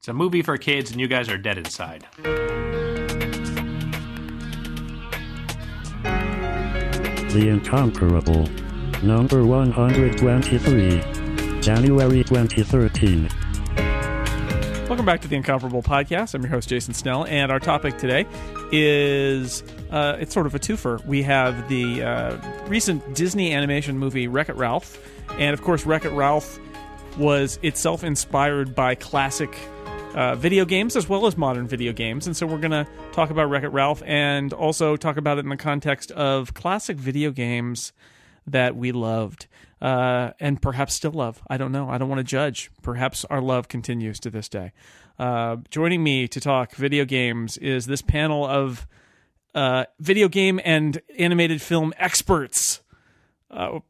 It's a movie for kids, and you guys are dead inside. The Incomparable. Number 123. January 2013. Welcome back to the Incomparable Podcast. I'm your host, Jason Snell, and our topic today is uh, it's sort of a twofer. We have the uh, recent Disney animation movie Wreck It Ralph, and of course, Wreck It Ralph was itself inspired by classic uh, video games as well as modern video games. And so we're going to talk about Wreck It Ralph and also talk about it in the context of classic video games that we loved uh, and perhaps still love. I don't know. I don't want to judge. Perhaps our love continues to this day. Uh, joining me to talk video games is this panel of uh, video game and animated film experts. Uh,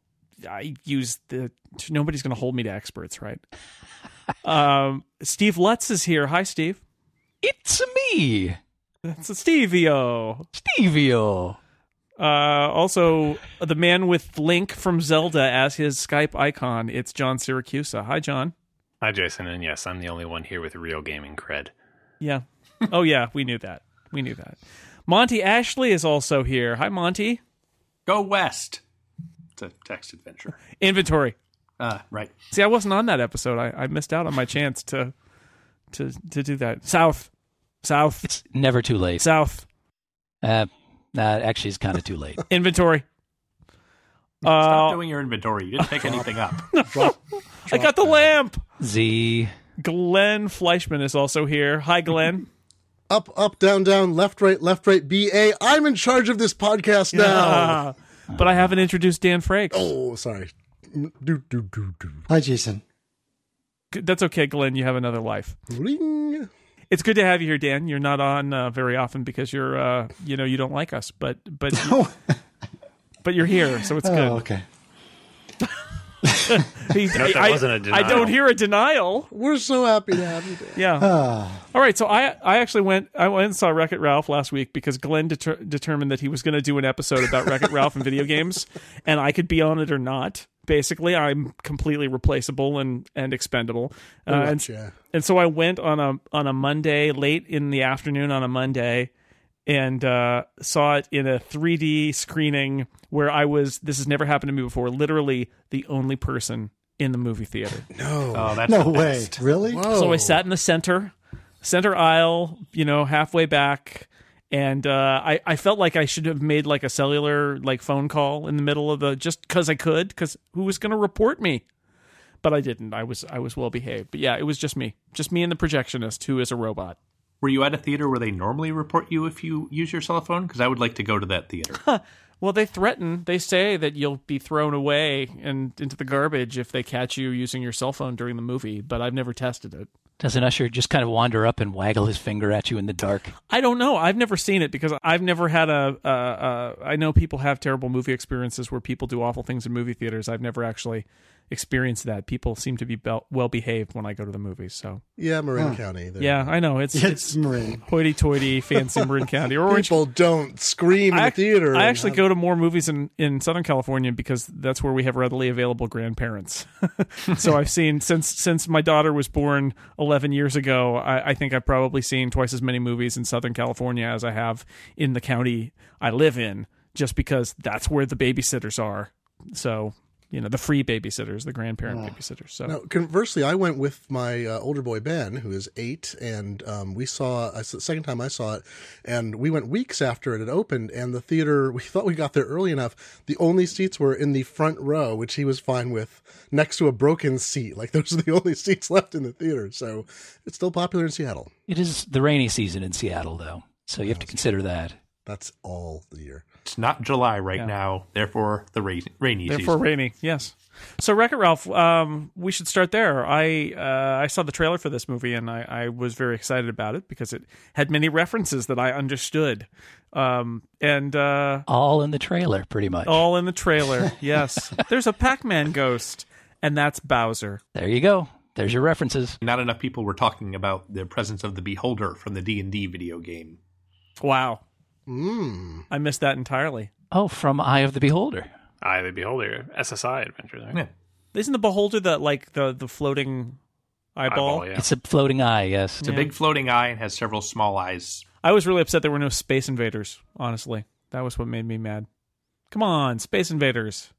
I use the nobody's going to hold me to experts, right? Um, Steve Lutz is here. Hi, Steve. It's me, That's Stevio. Stevio. Uh, also, the man with Link from Zelda as his Skype icon. It's John Siracusa. Hi, John. Hi, Jason, and yes, I'm the only one here with real gaming cred. Yeah. Oh, yeah. We knew that. We knew that. Monty Ashley is also here. Hi, Monty. Go west. It's a text adventure. Inventory. Uh, right. See, I wasn't on that episode. I, I missed out on my chance to to to do that. South, south, It's never too late. south. Uh, nah, actually, it's kind of too late. Inventory. Stop Uh, doing your inventory. You didn't pick anything up. I got the lamp. Z. Glenn Fleishman is also here. Hi, Glenn. Up, up, down, down, left, right, left, right, B, A. I'm in charge of this podcast now. Ah, but I haven't introduced Dan Frakes. Oh, sorry. Do, do, do, do. Hi, Jason. That's okay, Glenn. You have another life. Ring. It's good to have you here, Dan. You're not on uh, very often because you're, uh, you know, you don't like us, but but but you're here, so it's Oh, good. okay. He- I, wasn't a I don't hear a denial. We're so happy to have you. Dan. Yeah. Ah, All right. So I I actually went I went and saw Wreck It Ralph last week because Glenn deter- determined that he was going to do an episode about Wreck It Ralph and video games, and I could be on it or not. Basically, I'm completely replaceable and and expendable. Uh, and, Gotcha. and so I went on a on a Monday late in the afternoon on a Monday and uh, saw it in a 3D screening where I was. This has never happened to me before. Literally the only person in the movie theater. No. Oh, that's no the way. Really? Whoa. So I sat in the center, center aisle, you know, halfway back, and uh, I I felt like I should have made like a cellular like phone call in the middle of the just because I could, because who was going to report me? But I didn't. I was I was well behaved. But yeah, it was just me, just me and the projectionist who is a robot. Were you at a theater where they normally report you if you use your cell phone? Because I would like to go to that theater. Well, they threaten. They say that you'll be thrown away and into the garbage if they catch you using your cell phone during the movie. But I've never tested it. Does an usher just kind of wander up and waggle his finger at you in the dark? I don't know. I've never seen it because I've never had a. Uh, uh, I know people have terrible movie experiences where people do awful things in movie theaters. I've never actually experienced that. People seem to be bel- well behaved when I go to the movies. So Yeah, Marin County. There. yeah, I know it's It's it's Marin. hoity-toity, fancy Marin County or Orange. People don't scream in I, the theater. I actually have- go to more movies in, in Southern California because that's where we have readily available grandparents. so I've seen since since my daughter was born 11 years ago. I, I think I've probably seen twice as many movies in Southern California as I have in the county I live in, just because that's where the babysitters are. So you know the free babysitters, the grandparent babysitters. So Now, conversely, I went with my uh, older boy Ben, who is eight, and um, we saw. I, the second time I saw it, and we went weeks after it had opened, and the theater. We thought we got there early enough. The only seats were in the front row, which he was fine with, next to a broken seat. Like those are the only seats left in the theater. So it's still popular in Seattle. It is the rainy season in Seattle, though, so you have to consider that. That's all the year. It's not July right now, therefore the rain, rainy Therefore, season. rainy. Yes. So, Wreck It Ralph. Um, we should start there. I uh, I saw the trailer for this movie and I, I was very excited about it because it had many references that I understood, um, and uh, All in the trailer, pretty much. all in the trailer. Yes, there's a Pac-Man ghost, and that's Bowser. There you go. There's your references. Not enough people were talking about the presence of the Beholder from the D and D video game. Wow, Mm. I missed that entirely. Oh, from Eye of the Beholder. Eye of the Beholder, SSI adventure there. Yeah. Isn't the beholder the like the the floating eyeball. Eyeball, yeah. It's a floating eye, yes. It's a big floating eye and has several small eyes. I was really upset there were no Space Invaders. Honestly, that was what made me mad. Come on, Space Invaders.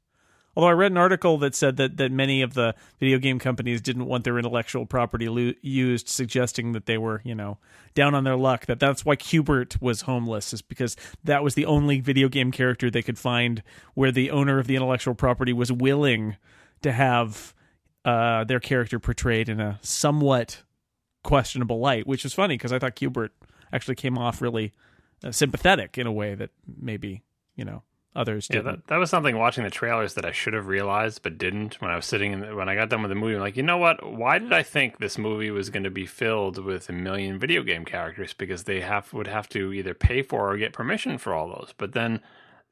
Although I read an article that said that, that many of the video game companies didn't want their intellectual property lo- used, suggesting that they were, you know, down on their luck. That that's why Q*bert was homeless, is because that was the only video game character they could find where the owner of the intellectual property was willing to have uh, their character portrayed in a somewhat questionable light. Which is funny because I thought Q*bert actually came off really uh, sympathetic in a way that maybe you know others Yeah, didn't. that, that was something watching the trailers that I should have realized but didn't when I was sitting in the, when I got done with the movie. I'm like, you know what? Why did I think this movie was going to be filled with a million video game characters? Because they have would have to either pay for or get permission for all those. But then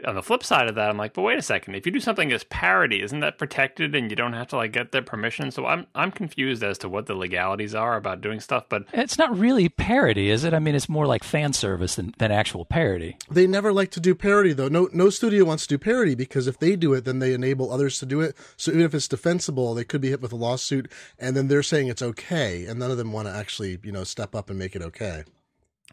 on the flip side of that, I'm like, but wait a second. If you do something as parody, isn't that protected and you don't have to like get their permission? So I'm I'm confused as to what the legalities are about doing stuff. But It's not really parody, is it? I mean, it's more like fan service than, than actual parody. They never like to do parody though. No, no studio wants to do parody because if they do it, then they enable others to do it. So even if it's defensible, they could be hit with a lawsuit, and then they're saying it's okay, and none of them want to actually, you know, step up and make it okay.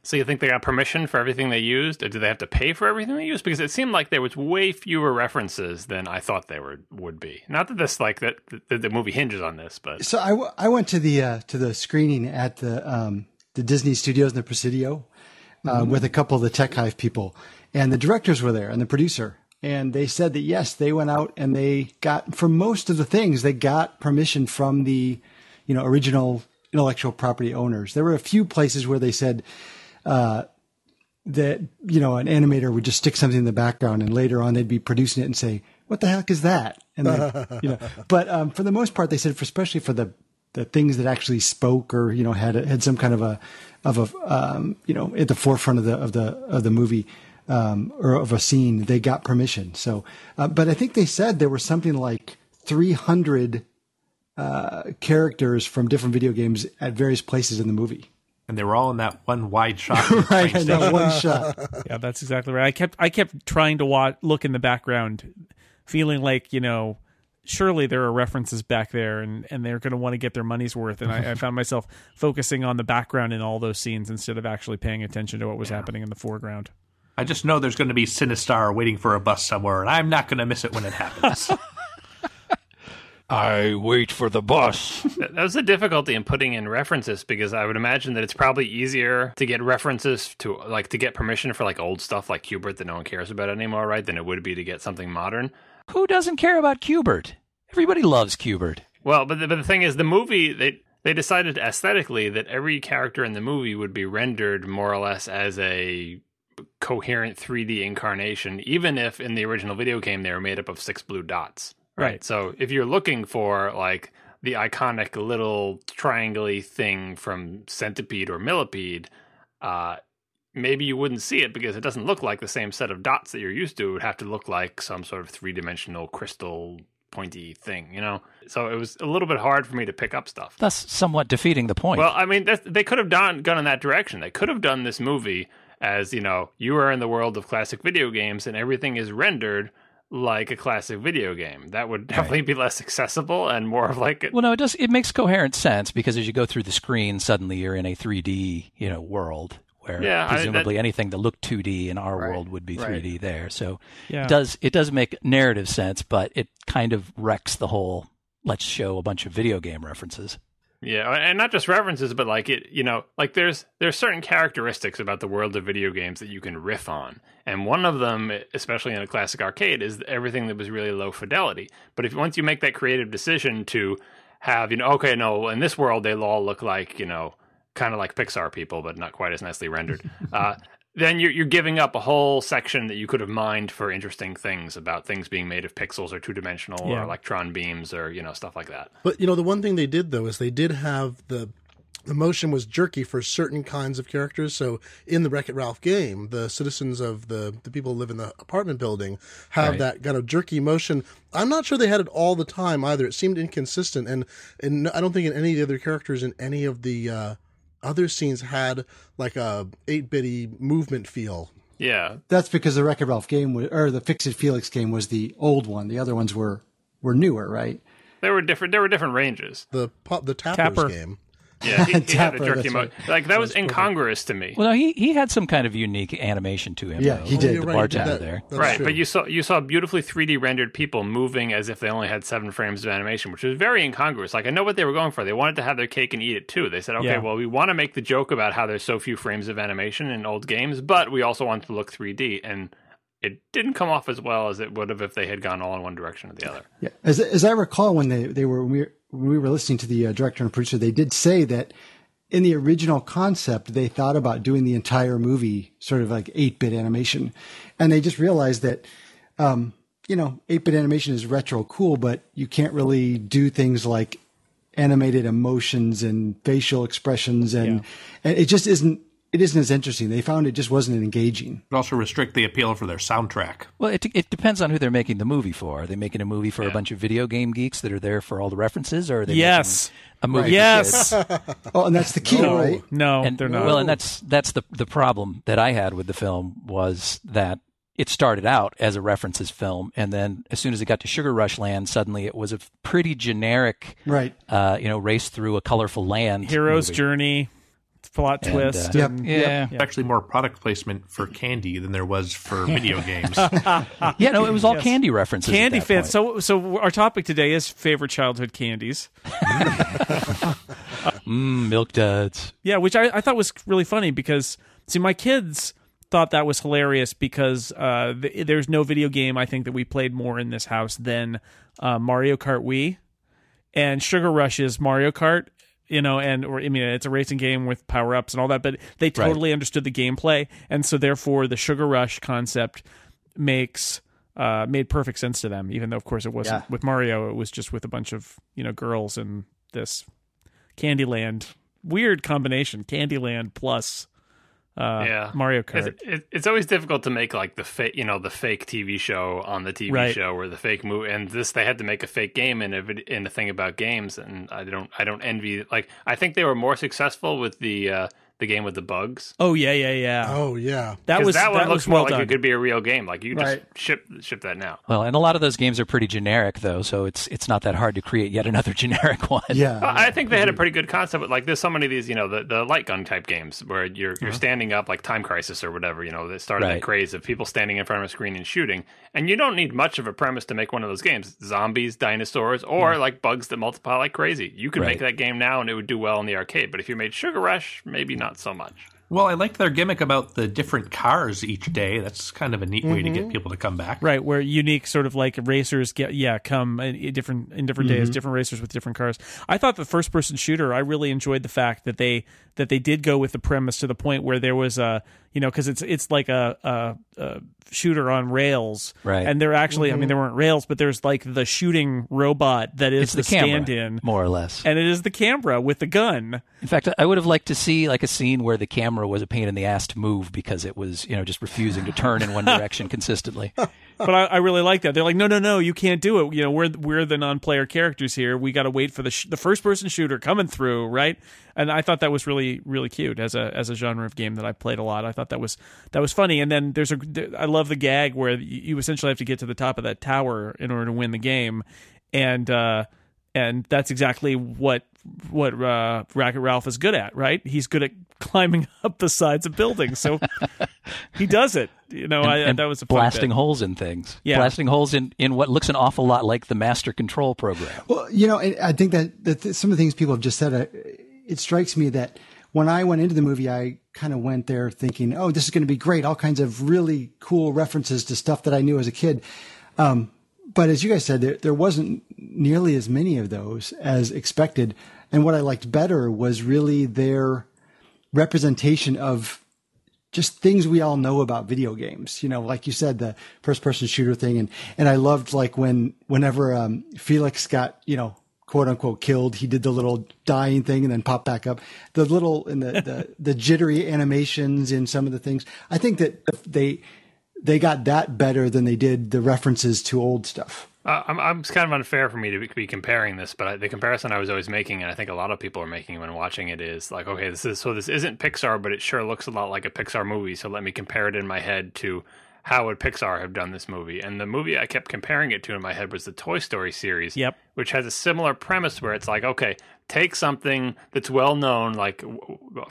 So you think they got permission for everything they used? Or do they have to pay for everything they used? Because it seemed like there was way fewer references than I thought there were, would be. Not that this like that the, the movie hinges on this, but So I, w- I went to the uh, to the screening at the um, the Disney Studios in the Presidio uh, with a couple of the Tech Hive people, and the directors were there and the producer, and they said that yes, they went out and they got for most of the things they got permission from the you know original intellectual property owners. There were a few places where they said. Uh, that you know an animator would just stick something in the background and later on they'd be producing it and say what the heck is that? And then, you know but um, for the most part they said for, especially for the the things that actually spoke or you know had had some kind of a of a um, you know at the forefront of the of the of the movie um, or of a scene they got permission. So uh, but I think they said there was something like 300 uh, characters from different video games at various places in the movie And they were all in that one wide shot. right in that one shot Yeah, that's exactly right. I kept I kept trying to watch, look in the background, feeling like you know, surely there are references back there, and and they're going to want to get their money's worth. And I, I found myself focusing on the background in all those scenes instead of actually paying attention to what was happening in the foreground. I just know there's going to be Sinistar waiting for a bus somewhere, and I'm not going to miss it when it happens. I wait for the bus. that that was the difficulty in putting in references because I would imagine that it's probably easier to get references to like to get permission for like old stuff like Q*bert that no one cares about anymore, right? Than it would be to get something modern. Who doesn't care about Q*bert? Everybody loves Q*bert. Well, but the, but the thing is, the movie they they decided aesthetically that every character in the movie would be rendered more or less as a coherent 3D incarnation, even if in the original video game they were made up of six blue dots. Right. So if you're looking for like the iconic little triangle thing from Centipede or Millipede, uh, maybe you wouldn't see it because it doesn't look like the same set of dots that you're used to. It would have to look like some sort of three dimensional crystal pointy thing, you know? So it was a little bit hard for me to pick up stuff. That's somewhat defeating the point. Well, I mean, that's, they could have done gone in that direction. They could have done this movie as you know, you are in the world of classic video games, and everything is rendered like a classic video game. That would definitely be less accessible and more of like. A, Well, no, it does. It makes coherent sense because as you go through the screen, suddenly you're in a 3D, you know, world where Yeah, I- that- presumably anything that looked 2D in our Right, world would be 3D there. So Yeah. it does it does make narrative sense, but it kind of wrecks the whole. Let's show a bunch of video game references. Yeah, and not just references, but like it, you know, like there's there's certain characteristics about the world of video games that you can riff on, and one of them, especially in a classic arcade, is everything that was really low fidelity. But if once you make that creative decision to have, you know, okay, no, in this world they all look like, you know, kind of like Pixar people, but not quite as nicely rendered. uh, then you're, you're giving up a whole section that you could have mined for interesting things about things being made of pixels or two dimensional Yeah. or electron beams or you know stuff like that. But you know, the one thing they did though is they did have the the motion was jerky for certain kinds of characters. So in the Wreck It Ralph game, the citizens of the the people who live in the apartment building have Right. that kind of jerky motion. I'm not sure they had it all the time either. It seemed inconsistent, and and I don't think in any of the other characters in any of the uh, other scenes had like a eight bitty movement feel. Yeah, That's because the Wreck-It Ralph game was, or the Fix It Felix game was the old one. The other ones were were newer, right? there were different there were different ranges. The pop, the Tappers Tapper. game. Yeah, he, he had a jerky that's mode. Like that was incongruous to me. Well, no, he he had some kind of unique animation to him. Yeah, though. he did. you're The right, bartender that- there. that's right, true. but you saw you saw beautifully 3D rendered people moving as if they only had seven frames of animation, which was very incongruous. Like I know what they were going for. They wanted to have their cake and eat it too. They said, okay, Yeah. well, we want to make the joke about how there's so few frames of animation in old games, but we also want to look 3D, and it didn't come off as well as it would have if they had gone all in one direction or the other. Yeah. As, as I recall, when they, they were, when we, were listening to the uh, director and producer, they did say that in the original concept, they thought about doing the entire movie sort of like 8 bit animation. And they just realized that, um, you know, 8 bit animation is retro cool, but you can't really do things like animated emotions and facial expressions. And, and it just isn't, it isn't as interesting. They found it just wasn't engaging. But also restrict the appeal for their soundtrack. Well, it, it depends on who they're making the movie for. Are they making a movie for a bunch of video game geeks that are there for all the references, or are they Yes. making a movie? for Yes. kids? Oh, and that's the key, right? No, and they're not. Well, and that's that's the the problem that I had with the film was that it started out as a references film, and then as soon as it got to Sugar Rush Land, suddenly it was a pretty generic, Right. uh, you know, race through a colorful land. Hero's movie. journey, plot And, twist. uh, Yep. and- Yeah, It's actually more product placement for candy than there was for video games. yeah, no, it was all Yes. candy references. Candy that fans. So, so our topic today is favorite childhood candies. Mm, milk duds. Yeah, which I, I thought was really funny because see, my kids thought that was hilarious because uh, th- there's no video game I think that we played more in this house than uh, Mario Kart Wii and Sugar Rush is Mario Kart. You know, and or I mean, it's a racing game with power ups and all that, but they totally understood the gameplay, and so therefore the Sugar Rush concept makes uh, made perfect sense to them. Even though, of course, it wasn't Yeah. with Mario; it was just with a bunch of you know girls and this Candyland weird combination Candyland plus uh, Yeah. Mario Kart. It's, it, it's always difficult to make like the fake, you know, the fake TV show on the TV Right. show or the fake movie. And this, they had to make a fake game in a in a thing about games. And I don't, I don't envy. Like, I think they were more successful with the uh, the game with the bugs. oh yeah, yeah, yeah. Oh yeah. that 'Cause was that one that looks was well more like done. it could be a real game. Like you could Right. just ship ship that now. Well, and a lot of those games are pretty generic, though, so it's it's not that hard to create yet another generic one. Yeah. Well, I think they had a pretty good concept. But like, there's so many of these, you know, the, the light gun type games where you're you're uh-huh. standing up, like Time Crisis or whatever. You know, that started Right. that craze of people standing in front of a screen and shooting. And you don't need much of a premise to make one of those games: zombies, dinosaurs, or mm. like bugs that multiply like crazy. You could make that game now, and it would do well in the arcade. But if you made Sugar Rush, maybe not so much. well, I like their gimmick about the different cars each day. That's kind of a neat way to get people to come back. Right, where unique sort of like racers get yeah come in in different in different Mm-hmm. days, different racers with different cars. I thought the first person shooter, I really enjoyed the fact that they that they did go with the premise to the point where there was a you know because it's it's like a, a, a shooter on rails, Right. And there actually, I mean, mm-hmm. there weren't rails, but there's like the shooting robot that is It's the, camera, stand-in, more or less. and it is the camera with the gun. In fact, I would have liked to see like a scene where the camera was a pain in the ass to move because it was, you know, just refusing to turn in one direction consistently. But I, I really like that. They're like, no, no, no, you can't do it. You know, we're we're the non-player characters here. We got to wait for the sh- the first-person shooter coming through, right? And I thought that was really really cute as a as a genre of game that I played a lot. I thought that was that was funny. And then there's a I love the gag where you you essentially have to get to the top of that tower in order to win the game, and uh, and that's exactly what what uh, Racket Ralph is good at, right? He's good at climbing up the sides of buildings, so he does it. You know, I, and that was a blasting bit. holes in things. Yeah. Blasting holes in, in what looks an awful lot like the master control program. Well, you know, I think that, that some of the things people have just said, uh, it strikes me that when I went into the movie, I kind of went there thinking, oh, this is going to be great. All kinds of really cool references to stuff that I knew as a kid. Um, but as you guys said, there, there wasn't nearly as many of those as expected. And what I liked better was really their representation of just things we all know about video games. You know, like you said, the first person shooter thing. And, and I loved like when, whenever, um, Felix got, you know, quote unquote killed, he did the little dying thing and then popped back up. The little, and the, the, the jittery animations in some of the things. I think that they, they got that better than they did the references to old stuff. Uh, I'm, I'm, it's kind of unfair for me to be, comparing this, but I, the comparison I was always making, and I think a lot of people are making when watching it, is like, okay, this is so this isn't Pixar, but it sure looks a lot like a Pixar movie. So let me compare it in my head to how would Pixar have done this movie? And the movie I kept comparing it to in my head was the Toy Story series. Yep. Which has a similar premise where it's like, okay, take something that's well known, like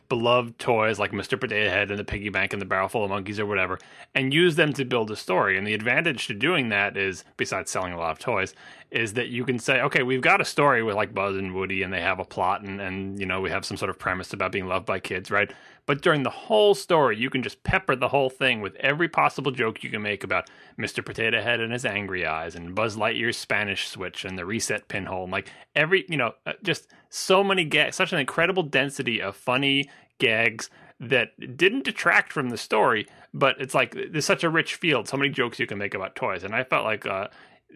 beloved toys like Mr. Potato Head and the Piggy Bank and the Barrel Full of Monkeys or whatever, and use them to build a story. And the advantage to doing that is, besides selling a lot of toys, is that you can say, okay, we've got a story with like Buzz and Woody, and they have a plot, and, and you know we have some sort of premise about being loved by kids, right? But during the whole story, you can just pepper the whole thing with every possible joke you can make about Mr. Potato Head and his angry eyes, and Buzz Lightyear's Spanish switch, and the reset pinhole, and like every, you know, uh, just so many gags, such an incredible density of funny gags that didn't detract from the story, but it's like there's such a rich field, so many jokes you can make about toys, and I felt like uh,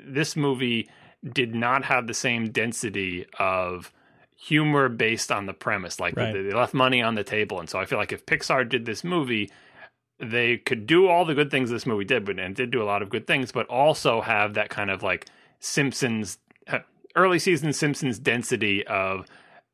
this movie did not have the same density of humor based on the premise. Like Right. they, they left money on the table, and so I feel like if Pixar did this movie, they could do all the good things this movie did, but and did do a lot of good things, but also have that kind of like Simpsons uh, early season Simpsons density of.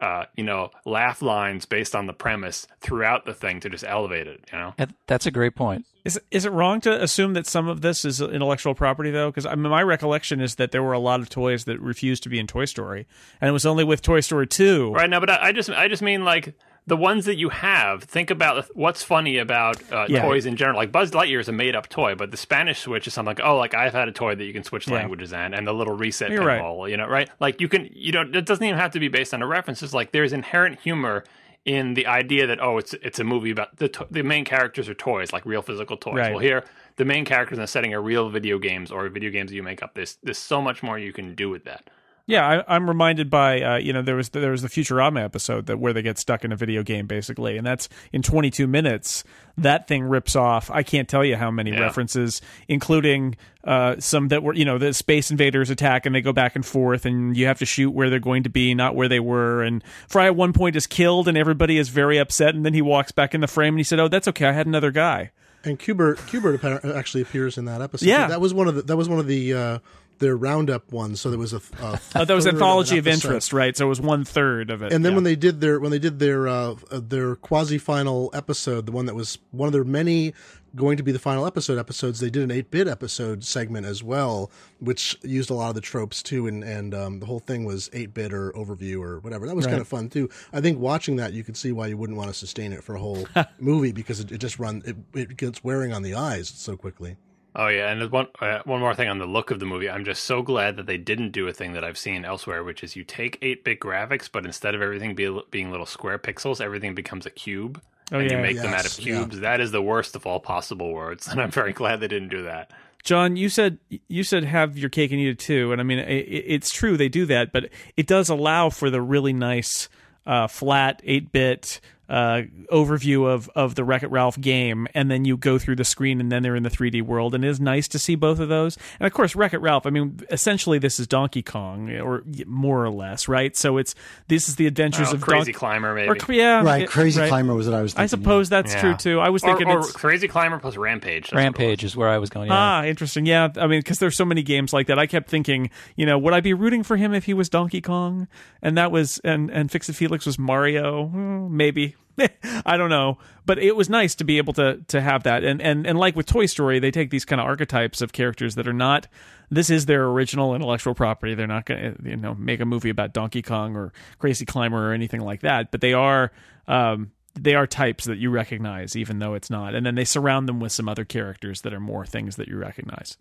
Uh, you know, laugh lines based on the premise throughout the thing to just elevate it. You know, That's a great point. Is is it wrong to assume that some of this is intellectual property though? Because I mean, my recollection is that there were a lot of toys that refused to be in Toy Story, and it was only with Toy Story two. right now, but I, I just, I just mean like the ones that you have. Think about what's funny about uh, Yeah. toys in general. Like Buzz Lightyear is a made-up toy, but the Spanish Switch is something like, oh, like I've had a toy that you can switch Yeah. languages in, and the little reset You're right. You know, right? Like you can, you know, it doesn't even have to be based on a reference. It's like there's inherent humor in the idea that oh, it's it's a movie about the to- the main characters are toys, like real physical toys. Right. Well, here the main characters in the setting are real video games or video games that you make up. There's there's so much more you can do with that. Yeah, I, I'm reminded by uh, you know there was there was the Futurama episode that where they get stuck in a video game basically, and that's in 22 minutes. That thing rips off. I can't tell you how many Yeah. references, including uh, some that were you know the space invaders attack and they go back and forth, and you have to shoot where they're going to be, not where they were. And Fry at one point is killed, and everybody is very upset, and then he walks back in the frame and he said, "Oh, that's okay. I had another guy." And Q*bert Q*bert actually appears in that episode. Yeah. that was one of the that was one of the uh, their roundup one So there was a, a Uh, that was third of an anthology of interest, right? So it was one third of it. And then yeah. when they did their when they did their uh, their quasi final episode, the one that was one of their many going to be the final episode episodes, they did an eight bit episode segment as well, which used a lot of the tropes too, and and um, the whole thing was eight bit or overview or whatever. That was kind of fun too. I think watching that, you could see why you wouldn't want to sustain it for a whole movie because it, it just run it, it gets wearing on the eyes so quickly. Oh yeah, and one uh, one more thing on the look of the movie. I'm just so glad that they didn't do a thing that I've seen elsewhere, which is you take 8-bit graphics, but instead of everything be, being little square pixels, everything becomes a cube, Oh, and yeah. you make them out of Yes, yeah. cubes. That is the worst of all possible words, and I'm very glad they didn't do that. John, you said you said have your cake and eat it too, and I mean it, it's true they do that, but it does allow for the really nice uh, flat eight bit uh, overview of of the Wreck It Ralph game, and then you go through the screen, and then they're in the 3D world, and it is nice to see both of those. And of course, Wreck It Ralph. I mean, essentially, this is Donkey Kong, or more or less, right? So it's this is the adventures Oh, of Crazy Donkey. Climber, maybe. Or, yeah, Right, it- Crazy right. Climber was what I was thinking. I suppose that's Yeah. true too. I was thinking or it's Crazy Climber plus Rampage. That's Rampage is where I was going. Yeah. Ah, interesting. Yeah, I mean, because there's so many games like that. I kept thinking, you know, would I be rooting for him if he was Donkey Kong? And that was, and and Fix It Felix was Mario. Hmm, maybe. I don't know, but it was nice to be able to to have that. And and and like with Toy Story, they take these kind of archetypes of characters that are not. This is their original intellectual property. They're not going to, you know, make a movie about Donkey Kong or Crazy Climber or anything like that. But they are. Um, they are types that you recognize, even though it's not. And then they surround them with some other characters that are more things that you recognize,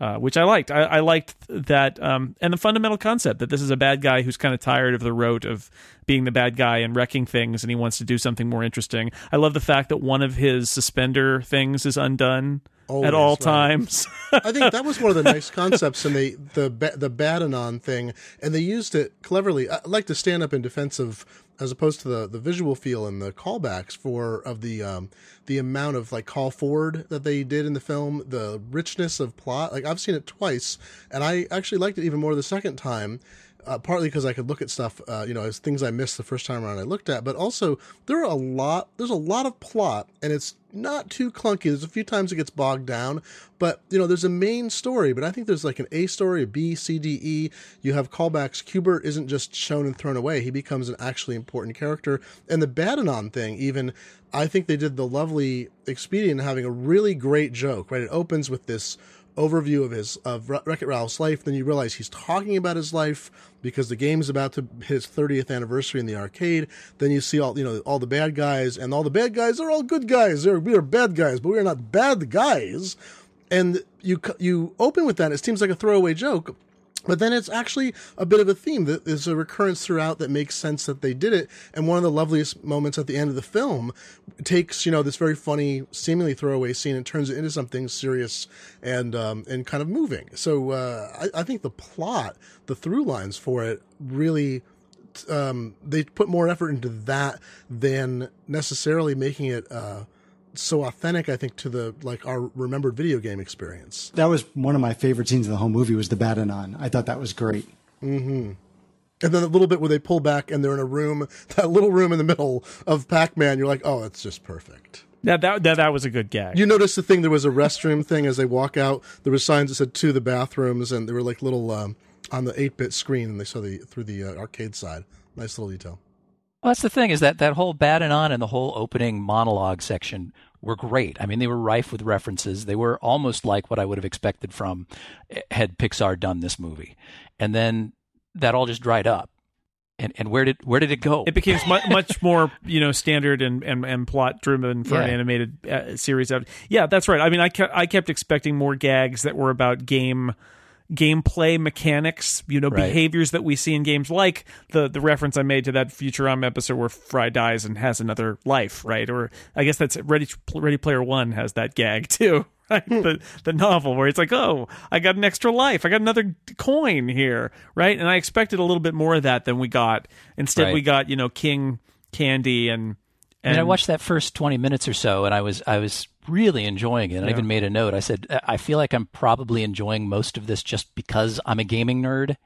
uh, which I liked. I, I liked that, um, and the fundamental concept that this is a bad guy who's kind of tired of the rote of being the bad guy and wrecking things, and he wants to do something more interesting. I love the fact that one of his suspender things is undone Always, at all right. times. I think that was one of the nice concepts in the the ba- the Bad-Anon thing, and they used it cleverly. I like to stand up in defense of, as opposed to the, the visual feel and the callbacks for of the um, the amount of like call forward that they did in the film, the richness of plot. Like I've seen it twice, and I actually liked it even more the second time. Uh, partly because I could look at stuff, uh, you know, as things I missed the first time around I looked at, but also there are a lot, there's a lot of plot and it's not too clunky. There's a few times it gets bogged down, but you know, there's a main story, but I think there's like an A story, a B, C, D, E. You have callbacks. Q*bert isn't just shown and thrown away. He becomes an actually important character. And the Bad-Anon thing, even, I think they did the lovely expedient having a really great joke, right? It opens with this overview of his of Wreck It Ralph's life. Then you realize he's talking about his life because the game's about to his 30th anniversary in the arcade. Then you see all you know all the bad guys, and all the bad guys are all good guys. They're, we are bad guys, but we are not bad guys. And you you open with that. It seems like a throwaway joke, but then it's actually a bit of a theme that is a recurrence throughout that makes sense that they did it. And one of the loveliest moments at the end of the film takes, you know, this very funny, seemingly throwaway scene and turns it into something serious and, um, and kind of moving. So, uh, I, I think the plot, the through lines for it really, um, they put more effort into that than necessarily making it, uh, so authentic, I think, to the like our remembered video game experience. That was one of my favorite scenes in the whole movie was the Bad-Anon. I thought that was great. Mm-hmm. And then a little bit where they pull back and they're in a room, that little room in the middle of Pac-Man. You're like, oh, it's just perfect. Yeah, that, that that was a good gag. You noticed the thing? There was a restroom thing as they walk out. There were signs that said to the bathrooms, and they were like little um, on the eight bit screen, and they saw the through the uh, arcade side. Nice little detail. Well, that's the thing is that that whole Bad-Anon and on and the whole opening monologue section were great. I mean, they were rife with references. They were almost like what I would have expected from had Pixar done this movie. And then that all just dried up. And and where did where did it go? It became much, much more you know standard and and, and plot driven for Yeah. an animated uh, series. Of, yeah, that's right. I mean, I I kept expecting more gags that were about game gameplay mechanics, you know, Right. behaviors that we see in games, like the the reference I made to that Futurama episode where Fry dies and has another life, right? Or I guess that's Ready Ready Player One has that gag too. Right? Hmm. The the novel where it's like, oh, I got an extra life, I got another coin here, right? And I expected a little bit more of that than we got. Instead, Right. we got you know King Candy and I and I watched that first 20 minutes or so and I was I was really enjoying it. And I even made a note. I said uh, I feel like I'm probably enjoying most of this just because I'm a gaming nerd.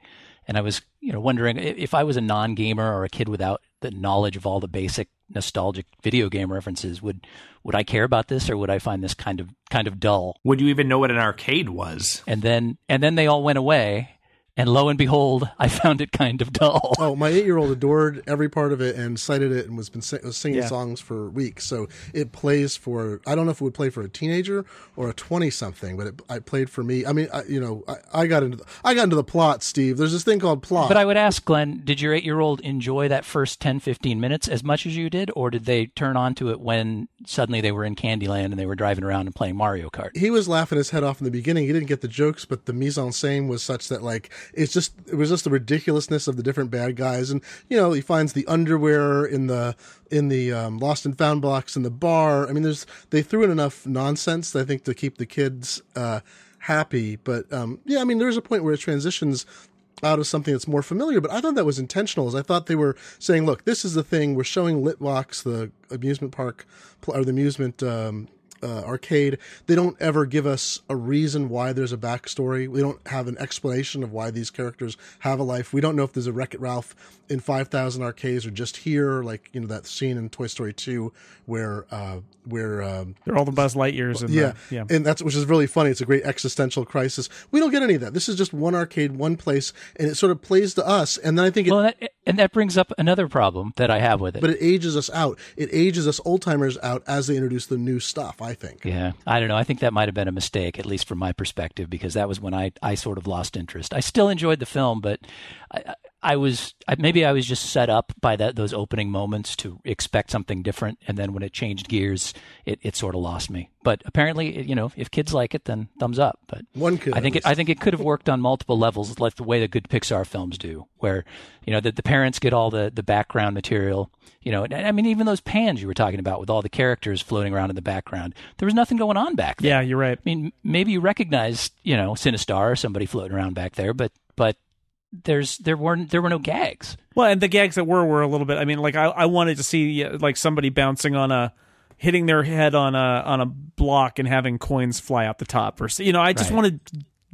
And I was, you know, wondering if I was a non-gamer or a kid without the knowledge of all the basic nostalgic video game references, would would I care about this or would I find this kind of kind of dull? Would you even know what an arcade was? And then and then they all went away and lo and behold, I found it kind of dull. Oh, my eight-year-old adored every part of it and cited it and was been sing- was singing Yeah. songs for weeks. So it plays for I don't know if it would play for a teenager or a twenty-something, but it, I played for me. I mean, I, you know, I, I got into the, I got into the plot. Steve, there's this thing called plot. But I would ask Glenn, did your eight year old enjoy that first 10, 15 minutes as much as you did? Or did they turn on to it when suddenly they were in Candyland and they were driving around and playing Mario Kart? he was laughing his head off in the beginning. He didn't get the jokes, but the mise en scène was such that like it's just it was just the ridiculousness of the different bad guys, and you know he finds the underwear in the in the um, lost and found box in the bar. I mean, there's they threw in enough nonsense I think to keep the kids uh, happy. But um, yeah, I mean, there's a point where it transitions out of something that's more familiar, but I thought that was intentional. As I thought they were saying, "Look, this is the thing. We're showing Litwak's, the amusement park or the amusement um, uh, arcade. They don't ever give us a reason why there's a backstory. We don't have an explanation of why these characters have a life. We don't know if there's a Wreck It Ralph in five thousand arcades or just here, like you know that scene in Toy Story two where uh, where um, they're all the Buzz Lightyears. And yeah, the, yeah. and that's which is really funny. It's a great existential crisis. We don't get any of that. This is just one arcade, one place, and it sort of plays to us. And then I think it, Well, that, and that brings up another problem that I have with it. but it ages us out. It ages us old timers out as they introduce the new stuff. I think. yeah, I don't know. I think that might have been a mistake, at least from my perspective, because that was when I, I sort of lost interest. I still enjoyed the film, but I, I- I was maybe I was just set up by that those opening moments to expect something different, and then when it changed gears, it, it sort of lost me. But apparently, you know, if kids like it, then thumbs up. But One kid, I think it, I think it could have worked on multiple levels, like the way the good Pixar films do, where you know that the parents get all the the background material. You know, and, I mean, even those pans you were talking about with all the characters floating around in the background, there was nothing going on back there. yeah, you're right. I mean, maybe you recognized, you know, Sinistar or somebody floating around back there, but but there's there weren't there were no gags. Well, and the gags that were were a little bit. I mean, like I, I wanted to see like somebody bouncing on a, hitting their head on a on a block and having coins fly out the top, or you know, I just Right. wanted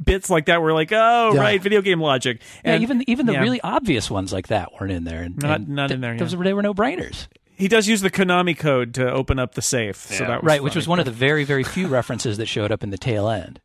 bits like that were like, oh Yeah. right, video game logic. Yeah, And- even even the yeah. really obvious ones like that weren't in there. And, Not- and not in there, Those were, they were no brainers. he does use the Konami code to open up the safe. So that was Right, which was one of the very, very few references that showed up in the tail end.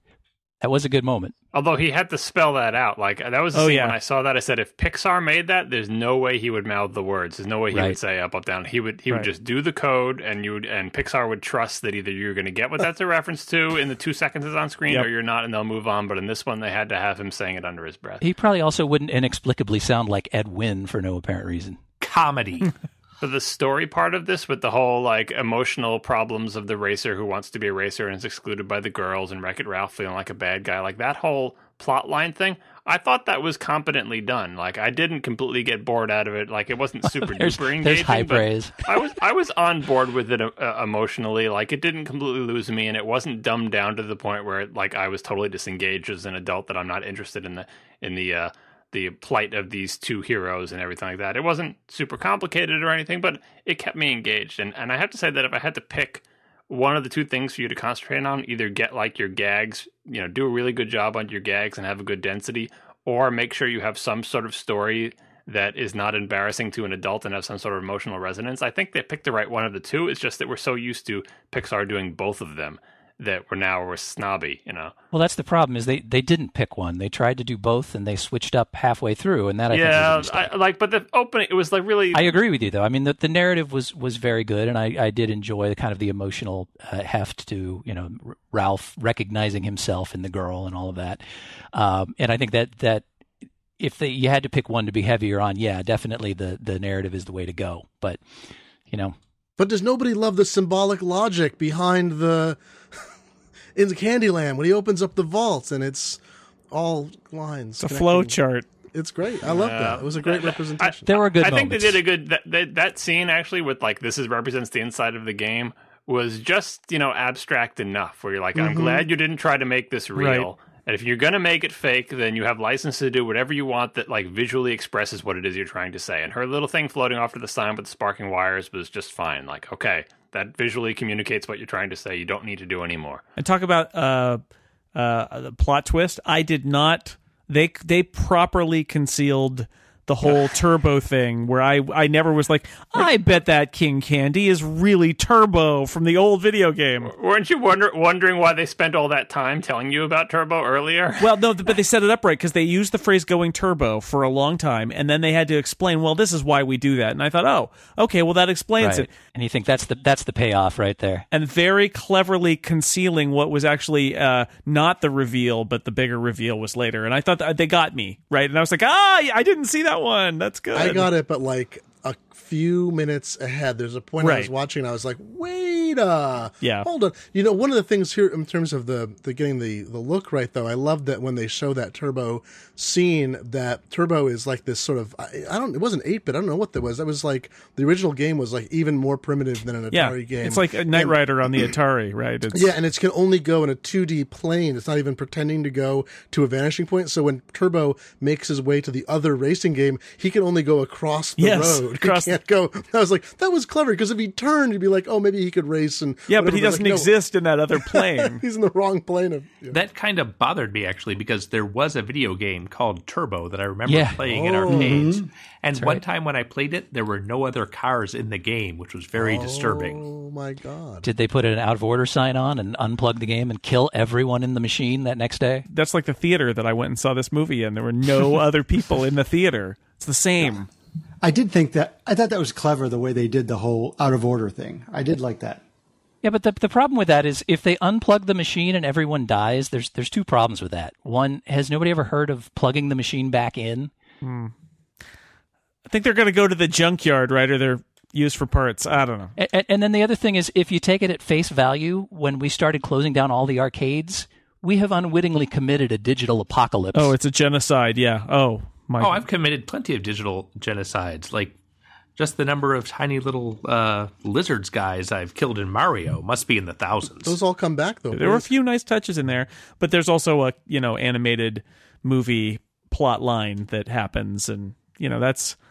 That was a good moment. Although he had to spell that out. Like that was the Oh, scene yeah. when I saw that I said if Pixar made that, there's no way he would mouth the words. There's no way he Right. would say up up down. He would he Right. would just do the code and you would and Pixar would trust that either you're gonna get what that's a reference to in the two seconds it's on screen Yep. or you're not and they'll move on. But in this one they had to have him saying it under his breath. He probably also wouldn't inexplicably sound like Ed Wynn for no apparent reason. Comedy. For the story part of this, with the whole like emotional problems of the racer who wants to be a racer and is excluded by the girls, and Wreck It Ralph feeling like a bad guy, like that whole plot line thing, I thought that was competently done. Like I didn't completely get bored out of it. Like it wasn't super There's, duper engaging. there's high praise. I was I was on board with it uh, emotionally. Like it didn't completely lose me, and it wasn't dumbed down to the point where like I was totally disengaged as an adult that I'm not interested in the in the uh, the plight of these two heroes and everything like that. It wasn't super complicated or anything, but it kept me engaged. And and I have to say that if I had to pick one of the two things for you to concentrate on, either get like your gags, you know, do a really good job on your gags and have a good density, or make sure you have some sort of story that is not embarrassing to an adult and have some sort of emotional resonance. I think they picked the right one of the two. It's just that we're so used to Pixar doing both of them that we're now we're snobby, you know. Well, that's the problem is they, they didn't pick one. They tried to do both and they switched up halfway through, and that I think was a yeah. I, like, but the opening it was like really. I agree with you, though. I mean, the, the narrative was, was very good, and I, I did enjoy the kind of the emotional uh, heft to you know R- Ralph recognizing himself in the girl and all of that. Um, and I think that that if they, you had to pick one to be heavier on, yeah, definitely the the narrative is the way to go. But you know, But does nobody love the symbolic logic behind the in the Candyland when he opens up the vault and it's all lines? It's a flow chart. It's great. I love Yeah. that. It was a great representation. there were good. I think they did a good that, that that scene actually with like this is represents the inside of the game was just you know abstract enough where you're like I'm mm-hmm. glad you didn't try to make this real. Right. And if you're gonna make it fake, then you have license to do whatever you want that like visually expresses what it is you're trying to say. And her little thing floating off to the sign with the sparking wires was just fine. Like okay, that visually communicates what you're trying to say. You don't need to do any more. And talk about uh, uh, the plot twist. I did not. They they properly concealed the whole turbo thing where I I never was like I bet that King Candy is really Turbo from the old video game. Weren't you wonder, wondering why they spent all that time telling you about Turbo earlier? Well, no, but they set it up right because they used the phrase "going turbo" for a long time, and then they had to explain, "Well, this is why we do that." And I thought, "Oh, okay, well that explains right. it." and you think that's the that's the payoff right there. And very cleverly concealing what was actually uh, not the reveal, but the bigger reveal was later. And I thought that they got me right, and I was like, "Ah, I didn't see that one. That's good." I got it, but like a few minutes ahead. There's a point I was watching, and I was like, "Wait, uh, Yeah. hold on." You know, one of the things here in terms of the the getting the the look right, though, I love that when they show that Turbo scene, that Turbo is like this sort of I, I don't. It wasn't eight bit. I don't know what that was. That was like the original game was like even more primitive than an yeah, Atari game. it's like a Knight Rider on the Atari, right? It's, Yeah, and it can only go in a 2D plane. It's not even pretending to go to a vanishing point. So when Turbo makes his way to the other racing game, he can only go across the Yes, road. across can't go. I was like, that was clever because if he turned, you'd be like, oh, maybe he could race and yeah, but he doesn't like, no, exist in that other plane. He's in the wrong plane of. yeah. That kind of bothered me actually because there was a video game called Turbo that I remember Yeah. playing in Oh. arcades. Mm-hmm. And one time when I played it, there were no other cars in the game, which was very oh, disturbing. Oh my god! Did they put an out of order sign on and unplug the game and kill everyone in the machine that next day? That's like the theater that I went and saw this movie in. There were no other people in the theater. It's the same. I did think that I thought that was clever the way they did the whole out of order thing. I did like that. Yeah, but the the problem with that is if they unplug the machine and everyone dies, there's there's two problems with that. One, has nobody ever heard of plugging the machine back in? Hmm. I think they're going to go to the junkyard, right? Or they're used for parts. I don't know. And, and then the other thing is, if you take it at face value, when we started closing down all the arcades, we have unwittingly committed a digital apocalypse. Oh, it's a genocide. Yeah. Oh my. Oh, I've committed plenty of digital genocides, like just the number of tiny little uh, lizards guys I've killed in Mario must be in the thousands. Those all come back though. there were a few nice touches in there, but there's also a you know animated movie plot line that happens, and you know that's.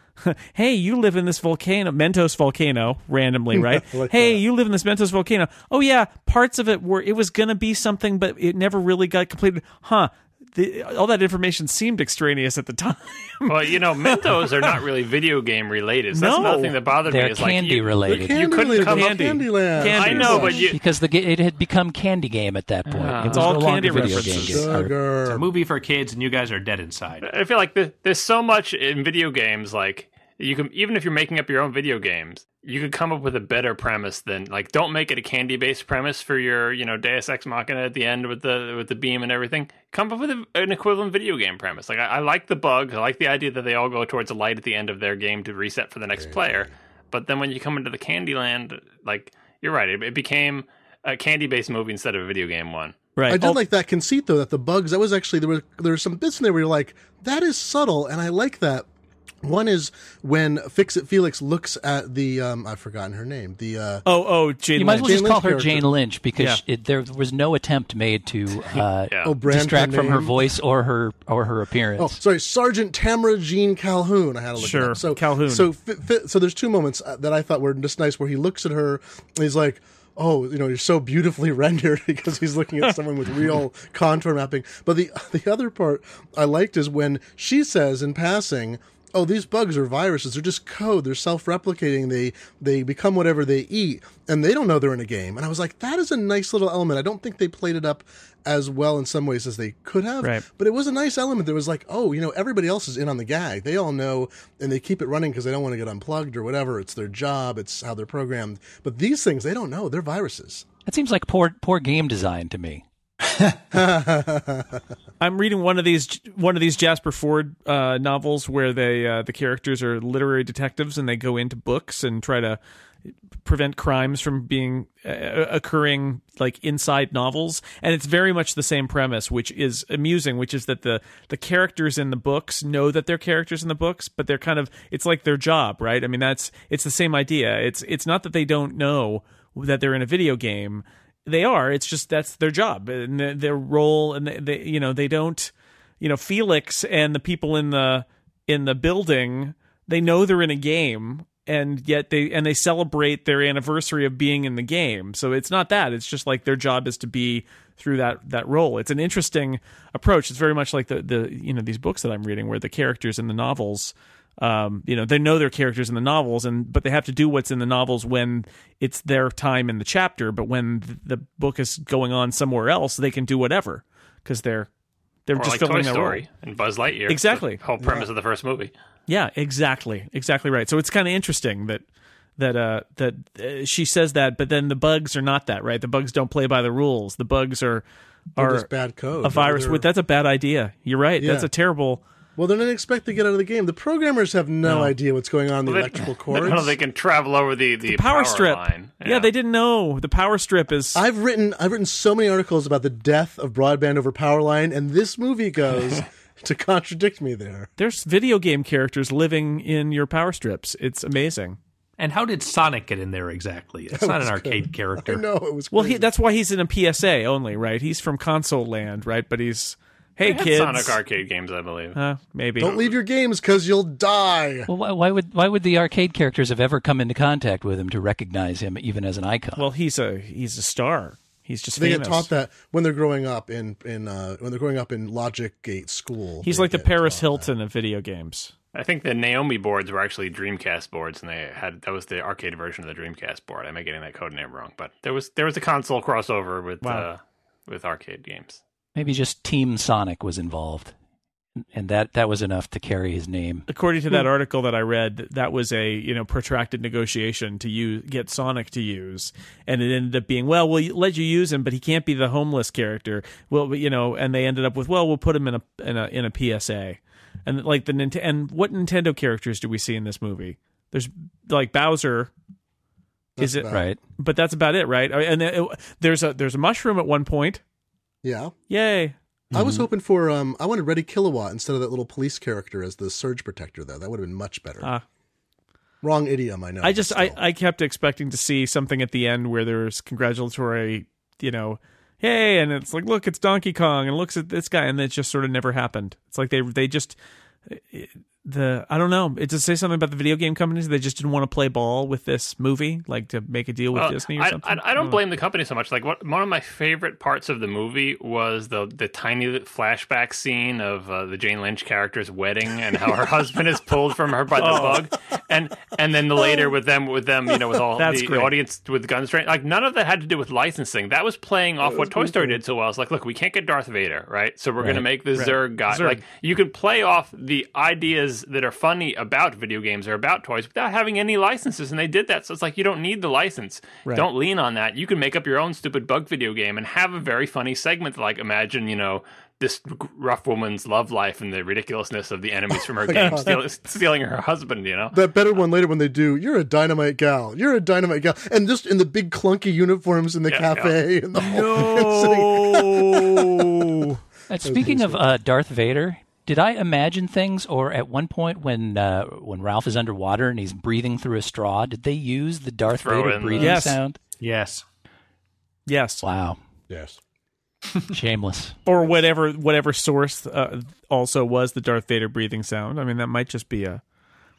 Hey, you live in this volcano, Mentos volcano, randomly, right? like hey, you live in this Mentos volcano. Oh yeah, parts of it were it was gonna be something, but it never really got completed. Huh? The, all that information seemed extraneous at the time. Well, you know, Mentos are not really video game related. So No. another thing that bothered me. They're Is candy like you, related. Candy couldn't come like up- Candyland. Candy. I know, but you, because the it had become Candy Game at that point. Ah. it It's was all no longer candy video references. game. or- Sugar. A movie for kids, and you guys are dead inside. I feel like the, there's so much in video games. Like you can, even if you're making up your own video games, you could come up with a better premise than like. Don't make it a candy based premise for your, you know, Deus Ex Machina at the end with the with the beam and everything. Come up with a, an equivalent video game premise. Like I, I like the bug. I like the idea that they all go towards a light at the end of their game to reset for the next player. But then when you come into the Candyland, like you're right, it, it became a candy based movie instead of a video game one. right. I did Oh, like that conceit though that the bugs that was actually there were there were some bits in there where you're like that is subtle and I like that. One is when Fix It Felix looks at the um I've forgotten her name the uh oh, oh, Jane You might as well Lynch. just Jane call her character. Jane Lynch because Yeah. it, there was no attempt made to uh, Yeah. oh brand distract from her voice or her or her appearance. Oh, sorry, Sergeant Tamara Jean Calhoun. I had to look Sure. So Calhoun. So fi- fi- so there's two moments uh, that I thought were just nice where he looks at her and he's like. Oh, you know, you're so beautifully rendered because he's looking at someone with real contour mapping. But the the other part I liked is when she says in passing, "Oh, these bugs are viruses. They're just code. They're self-replicating. They they become whatever they eat, and they don't know they're in a game." And I was like, "That is a nice little element." I don't think they played it up as well in some ways as they could have. Right. But it was a nice element. There was like, oh, you know, everybody else is in on the gag. They all know, and they keep it running because they don't want to get unplugged or whatever. It's their job. It's how they're programmed. But these things, they don't know. They're viruses. That seems like poor poor game design to me. I'm reading one of these one of these Jasper Fforde uh, novels where they uh, the characters are literary detectives and they go into books and try to prevent crimes from being uh, occurring like inside novels. And it's very much the same premise which is amusing which is that the the characters in the books know that they're characters in the books but they're kind of it's like their job right? I mean that's it's the same idea. It's it's not that they don't know that they're in a video game they are. It's just that's their job and their, role and they, they you know they don't you know felix and the people in the in the building they know they're in a game and yet they and they celebrate their anniversary of being in the game. So it's not that. It's just like their job is to be through that that role. It's an interesting approach. It's very much like the the you know these books that i'm reading where the characters in the novels um, you know they know their characters in the novels and but they have to do what's in the novels when it's their time in the chapter but when th- the book is going on somewhere else they can do whatever because they're they're Or just like filling Toy their Story role. and Buzz Lightyear. Exactly. The whole premise of the first movie. Yeah, exactly, exactly right. So it's kind of interesting that that uh that uh, she says that, but then the bugs are not that right. The bugs don't play by the rules. The bugs are They're bad code. a virus. They're- With that's a bad idea. You're right. That's a terrible. Well, they're not expected to get out of the game. The programmers have no, No. idea what's going on in the They- electrical they cords. don't they can travel over the, the, Power, strip. line. Yeah. they didn't know the power strip is. I've written I've written so many articles about the death of broadband over power line, and this movie goes to contradict me there. there's video game characters living in your power strips. It's amazing. And how did Sonic get in there exactly? It's not an arcade character. No, know it was Well, he, that's why he's in a PSA only, right? He's from console land, right? But he's hey They had kids, Sonic arcade games, I believe. Uh, maybe Don't leave your games because you'll die. Well, why, why would why would the arcade characters have ever come into contact with him to recognize him even as an icon? Well, he's a he's a star. He's just They famous. get taught that when they're growing up in in uh, when they're growing up in Logic Gate School. He's like the Paris taught Hilton of video games. I think the Naomi boards were actually Dreamcast boards, and they had that was the arcade version of the Dreamcast board. I may getting that code name wrong, but there was there was a console crossover with Wow. uh, with arcade games. Maybe just Team Sonic was involved, and that that was enough to carry his name. According to that hmm. article that I read, that was a you know protracted negotiation to use get Sonic to use, and it ended up being well, we'll let you use him, but he can't be the homeless character. Well, you know, and they ended up with well, we'll put him in a in a in a PSA, and like the Nint- and what Nintendo characters do we see in this movie? There's like Bowser. Is it Right. But that's about it, right? And uh, there's a there's a mushroom at one point. Yeah, Yay! I was hoping for um, I wanted Reddy Kilowatt instead of that little police character as the surge protector. Though that would have been much better. Ah. Wrong idiom, I know. I just I. I kept expecting to see something at the end where there's congratulatory, you know, hey, and it's like, look, it's Donkey Kong, and looks at this guy, and it just sort of never happened. It's like they they just the I don't know. It does say something about the video game companies. They just didn't want to play ball with this movie, like to make a deal with Well, Disney or I, something. I, I don't blame the company so much. Like what, one of my favorite parts of the movie was the the tiny flashback scene of uh, the Jane Lynch character's wedding and how her husband is pulled from her by the Oh. bug, and and then the later with them with them you know with all That's the great. audience with guns trained. Like none of that had to do with licensing. That was playing off what Toy Story did so well. It's like, look, we can't get Darth Vader, right? So we're going to make the Zurg guy. Zurg. Like you can play off the ideas that are funny about video games or about toys without having any licenses, and they did that. So it's like you don't need the license. Right. Don't lean on that. You can make up your own stupid bug video game and have a very funny segment. Like imagine, you know. This rough woman's love life and the ridiculousness of the enemies from her game steal, stealing her husband, you know? That better one later when they do, you're a dynamite gal. You're a dynamite gal. And just in the big clunky uniforms in the Yeah, cafe and the whole no. Uh, speaking of uh, Darth Vader, did I imagine things, or at one point when uh, when Ralph is underwater and he's breathing through a straw, did they use the Darth Throw Vader breathing Yes. sound? Yes. yes, Wow, Yes. shameless. or whatever whatever source uh, also was the Darth Vader breathing sound. I mean, that might just be a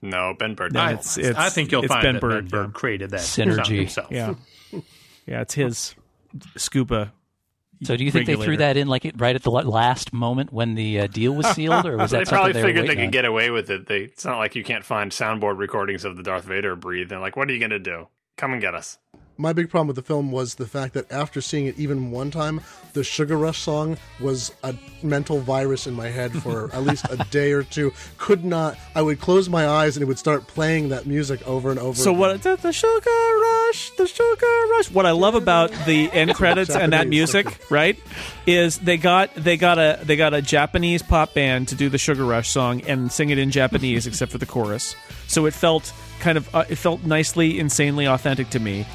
No, Ben Burtt. No, No, it's- it's- I think you'll it's find Ben that Burtt, Ben Burtt yeah. created that sound Synergy. himself. yeah, yeah. It's his scuba. So do you think they threw that in like right at the last moment when the uh, deal was sealed, or was they that probably they figured they could on? get away with it. They, it's not like you can't find soundboard recordings of the Darth Vader breathe. They're like, what are you going to do? Come and get us. My big problem with the film was the fact that after seeing it even one time, the Sugar Rush song was a mental virus in my head for at least a day or two. Could not. I would close my eyes and it would start playing that music over and over. So what? The, the sugar rush, the sugar rush. What I love about the end credits and that music, right, is they got they got a they got a Japanese pop band to do the sugar rush song and sing it in Japanese except for the chorus. So it felt kind of uh, it felt nicely, insanely authentic to me.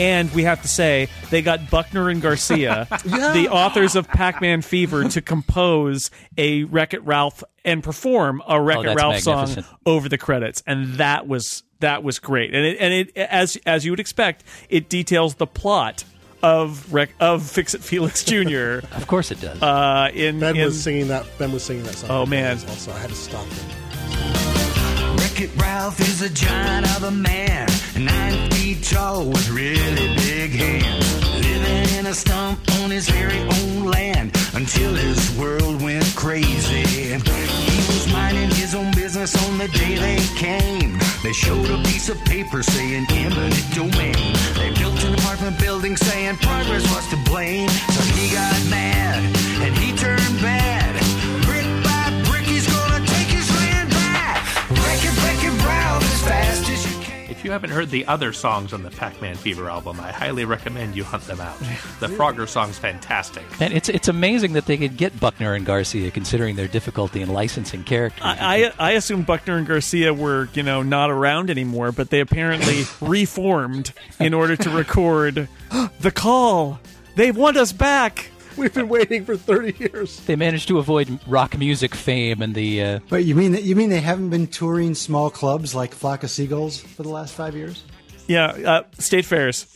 And we have to say they got Buckner and Garcia, the authors of Pac-Man Fever, to compose a Wreck It Ralph and perform a Wreck It that's Ralph song over the credits, and that was that was great. And it, and it as as you would expect, it details the plot of Wreck, of Fix It Felix Jr. Of course it does. Uh, in Ben in, was singing that. Ben was singing that song. Oh, man. Also, I had to stop him. Wreck-It Ralph is a giant of a man, nine feet tall with really big hands. Living in a stump on his very own land until his world went crazy. He was minding his own business on the day they came. They showed a piece of paper saying eminent domain. They built an apartment building saying progress was to blame. So he got mad and he turned bad. If you haven't heard the other songs on the Pac-Man Fever album, I highly recommend you hunt them out. The Frogger song's fantastic. and it's it's amazing that they could get Buckner and Garcia, considering their difficulty in licensing characters. I, I I assume Buckner and Garcia were you know not around anymore, but they apparently reformed in order to record the call. They want us back. We've been waiting for 30 years. they managed to avoid rock music fame and the uh, But you mean that you mean they haven't been touring small clubs like Flock of Seagulls for the last five years? Yeah, uh, state fairs.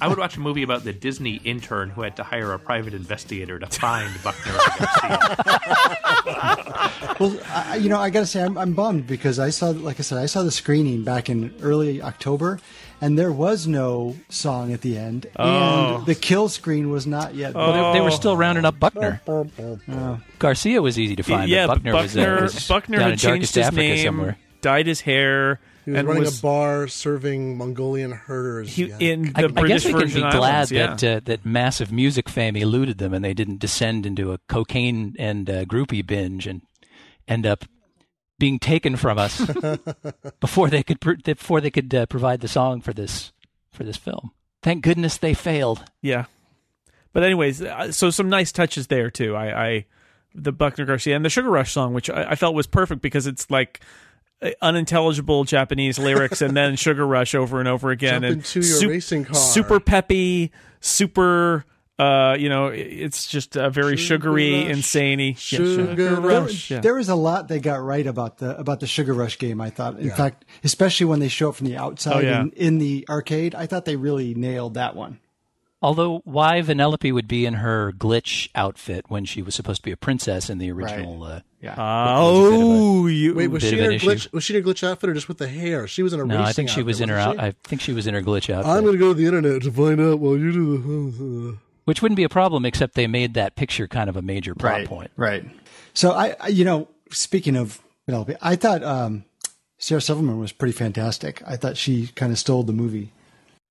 I would watch a movie about the Disney intern who had to hire a private investigator to find Buckner and Garcia. Well, I, you know, I got to say, I'm, I'm bummed because I saw, like I said, I saw the screening back in early October, and there was no song at the end, and the kill screen was not yet. well, they, they were still rounding up Buckner. Garcia was easy to find. yeah, but but Buckner, was, uh, Buckner was Buckner had changed his Africa name, somewhere. dyed his hair, He was and running was a bar serving Mongolian herders. he, yeah. in the I, I British guess we can Virgin be glad Yeah. that uh, that massive music fame eluded them, and they didn't descend into a cocaine and uh, groupie binge and end up being taken from us before they could pr- before they could uh, provide the song for this for this film. Thank goodness they failed. Yeah. But anyways, uh, so some nice touches there too. I, I the Buckner Garcia and the Sugar Rush song, which I, I felt was perfect because it's like unintelligible Japanese lyrics and then Sugar Rush over and over again Jump and into your sup- racing car. super peppy, super Uh, you know, it's just a very Sugar sugary, Rush. insane Sugar There, Rush. Yeah. there was a lot they got right about the about the Sugar Rush game. I thought, in Yeah. fact, especially when they show up from the outside Oh, yeah. in, in the arcade, I thought they really nailed that one. Although why Vanellope would be in her glitch outfit when she was supposed to be a princess in the original uh, Yeah. Oh, you. Wait, was she of in her an issue. glitch? Was she in her glitch outfit or just with the hair? She was in a No, I think she was in her outfit, out. I think she was in her glitch outfit. I'm going to go to the internet to find out while you do the. which wouldn't be a problem except they made that picture kind of a major plot right, point. Right. So I, I you know, speaking of Penelope, I thought um, Sarah Silverman was pretty fantastic. I thought she kind of stole the movie.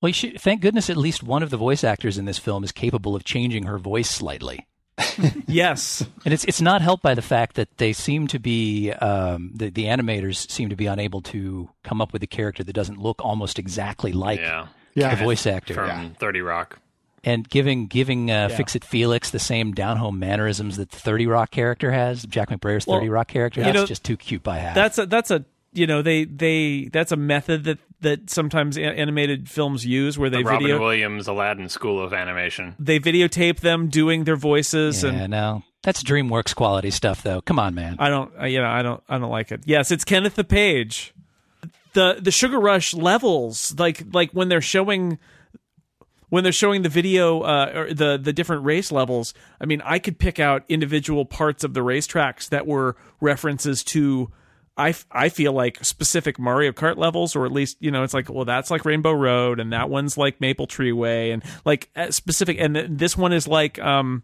Well, you should, thank goodness at least one of the voice actors in this film is capable of changing her voice slightly. yes. And it's it's not helped by the fact that they seem to be um, the the animators seem to be unable to come up with a character that doesn't look almost exactly like Yeah. Yeah. the voice actor. From 30 Rock. and giving giving uh, Fix It Felix the same down home mannerisms that the Thirty Rock character has, Jack McBrayer's Well, Thirty Rock character. you That's know, just too cute by half. That's a that's a you know they they that's a method that that sometimes a- animated films use where they The Robin video Williams Aladdin School of Animation. they videotape them doing their voices yeah, and no, that's DreamWorks quality stuff, though. Come on, man. I don't uh, you know I don't I don't like it. Yes, it's Kenneth the Page. The the Sugar Rush levels like like when they're showing when they're showing the video uh, or the the different race levels. I mean, I could pick out individual parts of the racetracks that were references to. I, f- I feel like specific Mario Kart levels, or at least you know, it's like well, that's like Rainbow Road, and that one's like Maple Treeway, and like uh, specific, and th- this one is like um,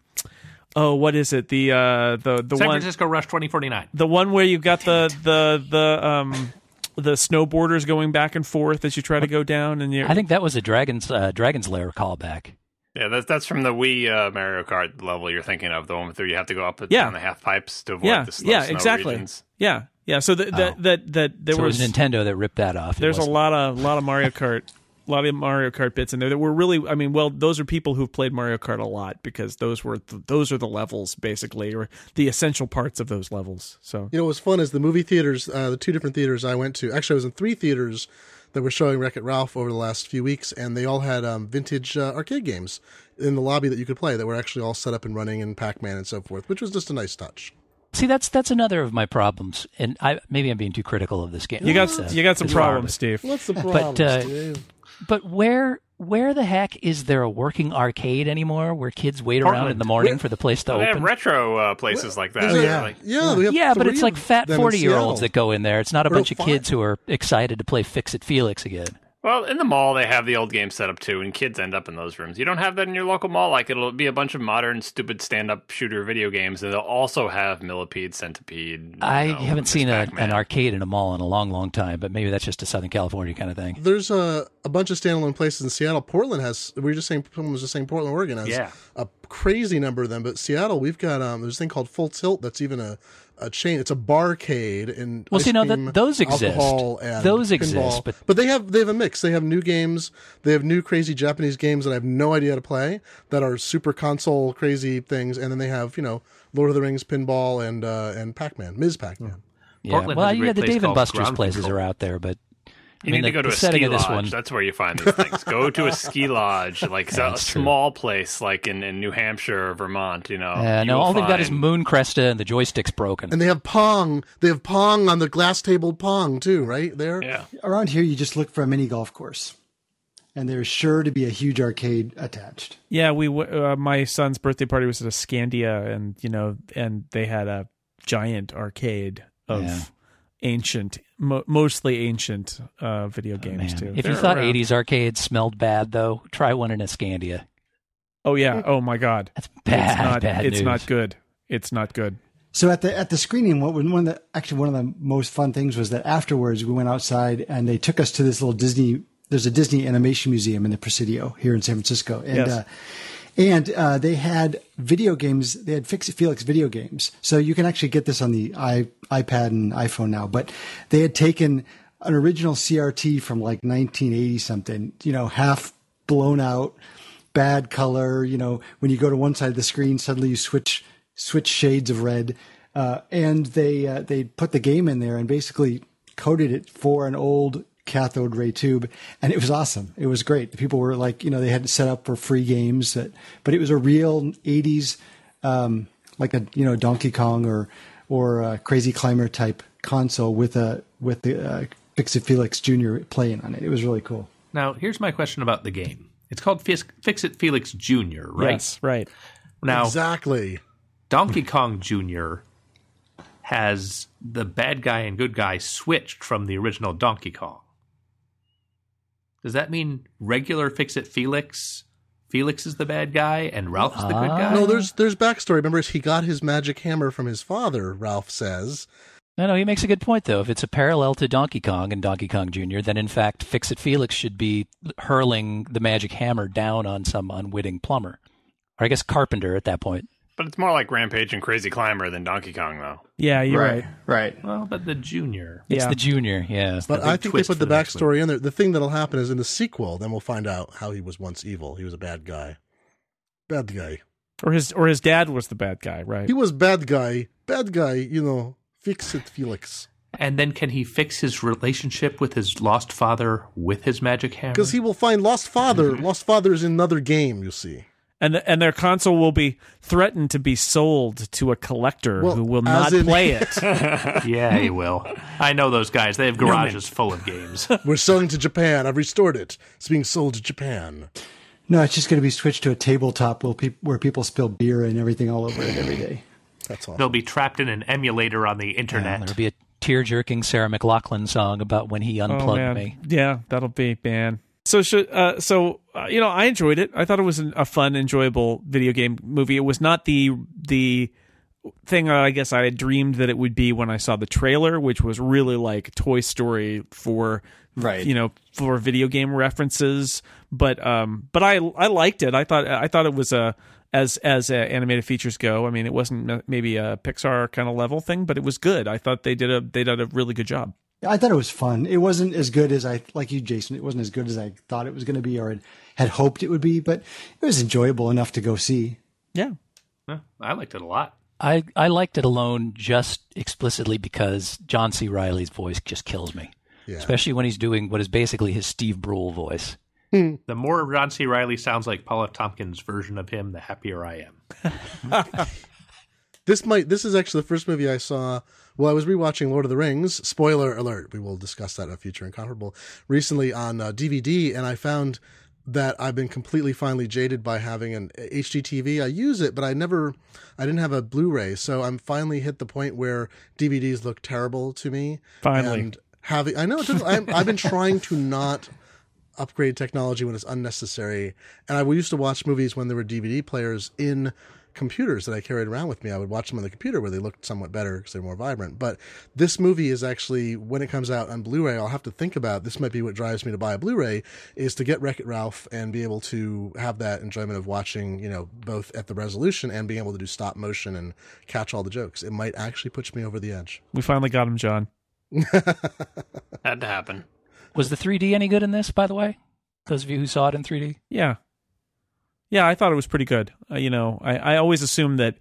oh, what is it? The uh, the the San one Francisco Rush 2049. the one where you've got the the the um the snowboarders going back and forth as you try to go down and you I think that was a Dragon's uh, Dragon's Lair callback. Yeah, that's that's from the Wii uh, Mario Kart level you're thinking of, the one where you have to go up and Yeah. down the half pipes to avoid yeah the slow yeah snow exactly regions. yeah yeah so that that that that there so was, it was Nintendo that ripped that off. There's a lot of lot of Mario Kart a lot of Mario Kart bits in there that were really I mean well those are people who've played Mario Kart a lot because those were th- those are the levels basically or the essential parts of those levels so You know, what was fun is the movie theaters, uh, the two different theaters I went to. Actually, I was in three theaters that were showing Wreck It Ralph over the last few weeks, and they all had um, vintage uh, arcade games in the lobby that you could play that were actually all set up and running in Pac Man and so forth, which was just a nice touch. See, that's that's another of my problems, and I maybe I'm being too critical of this game. you got Uh, you got some problems Steve What's the problem, uh, Steve? But where where the heck is there a working arcade anymore where kids wait around in the morning for the place to Well, they have open? retro uh, places like that. Is there- yeah. Like, yeah, we have yeah, but it's like fat forty year olds that go in there. It's not a Or bunch of five. kids who are excited to play Fix It Felix again. Well, in the mall they have the old game set up too, and kids end up in those rooms. You don't have that in your local mall. Like it'll be a bunch of modern, stupid stand-up shooter video games, and they'll also have Millipede, Centipede. I know, haven't Miss seen a, an arcade in a mall in a long, long time, but maybe that's just a Southern California kind of thing. There's a, a bunch of standalone places in Seattle. Portland has, we were just saying, someone was just saying Portland, Oregon has Yeah. a crazy number of them. But Seattle, we've got, um, there's a thing called Full Tilt that's even a, a chain. It's a barcade and Well, ice see, no, that- those exist. alcohol, and Those pinball. exist, but- but they have they have a mix. They have new games. They have new crazy Japanese games that I have no idea how to play that are super console crazy things. And then they have you know Lord of the Rings pinball and uh, and Pac Man, Ms. Pac Man. Yeah, Portland well, has a yeah, the place Dave and Buster's places Control. are out there, but You I mean, need to go to a ski of this lodge. one- That's where you find these things. go to a ski lodge, like a That's true. small place, like in, in New Hampshire or Vermont. You know, uh, you no, will all they've got is find- Moon Cresta and the joystick's broken. And they have Pong. They have Pong on the glass table Pong too, right there. Yeah, Around here, you just look for a mini golf course, and there's sure to be a huge arcade attached. Yeah, we uh, my son's birthday party was at a Scandia, and you know, and they had a giant arcade of Yeah. Ancient, mo- mostly ancient uh, video games Man. too. If you They're thought around. 80s arcades smelled bad, though, try one in Escandia. oh yeah, oh my God, That's bad, it's not, bad it's news. not good. It's not good. So at the at the screening, what one of the actually one of the most fun things was that afterwards we went outside and they took us to this little Disney. There's a Disney Animation Museum in the Presidio here in San Francisco, and Yes. uh, and uh, they had video games. They had Fix Felix video games, so you can actually get this on the i iPad and iPhone now. But they had taken an original CRT from like 1980 something, you know, half blown out, bad color. You know, when you go to one side of the screen, suddenly you switch switch shades of red, uh, and they uh, they put the game in there and basically coded it for an old cathode ray tube, and it was awesome. It was great. The People were like, you know, they had it set up for free games, that, but it was a real '80s, um, like a you know Donkey Kong or or a Crazy Climber type console with a with the uh, Fix It Felix Jr. playing on it. It was really cool. Now, here's my question about the game. It's called Fix, Fix It Felix Jr., right? Yes, right. Now, Exactly. Donkey Kong Jr. has the bad guy and good guy switched from the original Donkey Kong. Does that mean regular Fix It Felix? Felix is the bad guy and Ralph is the good guy? No, there's there's backstory. Remember, he got his magic hammer from his father. Ralph says. No, no, he makes a good point though. If it's a parallel to Donkey Kong and Donkey Kong Jr., then in fact, Fix It Felix should be hurling the magic hammer down on some unwitting plumber, or I guess carpenter at that point. But it's more like Rampage and Crazy Climber than Donkey Kong, though. Yeah, you're right. Right. Well, but the junior. It's Yeah. the junior, yeah. But big I think they twist put for the the next backstory in there. The thing that'll happen is in the sequel, then we'll find out how he was once evil. He was a bad guy. Bad guy. Or his or his dad was the bad guy, right? He was bad guy. Bad guy, you know, fix it, Felix. And then can he fix his relationship with his lost father with his magic hammer? Because he will find Lost Father. Lost Father is in another game, you see. And the, and their console will be threatened to be sold to a collector Well, who will not in- play it. yeah, he will. I know those guys. They have garages full of games. We're selling to Japan. I've restored it. It's being sold to Japan. No, it's just going to be switched to a tabletop where, peop where people spill beer and everything all over it every day. That's all. They'll be trapped in an emulator on the Yeah, internet. there'll be a tear-jerking Sarah McLachlan song about when he oh unplugged man, me. yeah, that'll be man. So should uh, so uh, you know I enjoyed it. I thought it was an, a fun, enjoyable video game movie. It was not the the thing I guess I had dreamed that it would be when I saw the trailer, which was really like Toy Story for Right. you know for video game references. But um, but I I liked it. I thought I thought it was a as as uh, animated features go. I mean, it wasn't maybe a Pixar kind of level thing, but it was good. I thought they did a they did a really good job. I thought it was fun. It wasn't as good as I, like you, Jason, it wasn't as good as I thought it was going to be or had- had hoped it would be, but it was enjoyable enough to go see. Yeah. Yeah, I liked it a lot. I, I liked it alone just explicitly because John C. Reilly's voice just kills me. Yeah. Especially when he's doing what is basically his Steve Brule voice. Hmm. The more John C. Reilly sounds like Paul F. Tompkins' version of him, the happier I am. This might. This is actually the first movie I saw. Well, I was rewatching Lord of the Rings. Spoiler alert. We will discuss that in a future incomparable. Recently on uh, DVD, and I found that I've been completely finally jaded by having an HDTV. I use it, but I never. I didn't have a Blu-ray, so I'm finally hit the point where DVDs look terrible to me. Finally. and having. I know. It took, I'm, I've been trying to not upgrade technology when it's unnecessary. And I used to watch movies when there were DVD players in computers that I carried around with me. I would watch them on the computer where they looked somewhat better because they're more vibrant. But this movie is actually, when it comes out on Blu-ray, I'll have to think about this might be what drives me to buy a Blu-ray is to get Wreck-It Ralph and be able to have that enjoyment of watching, you know, both at the resolution and being able to do stop motion and catch all the jokes. It might actually push me over the edge. We finally got him, John. Had to happen. Was the 3D any good in this, by the way? Those of you who saw it in 3D? Yeah. Yeah, I thought it was pretty good. Uh, you know, I, I always assume that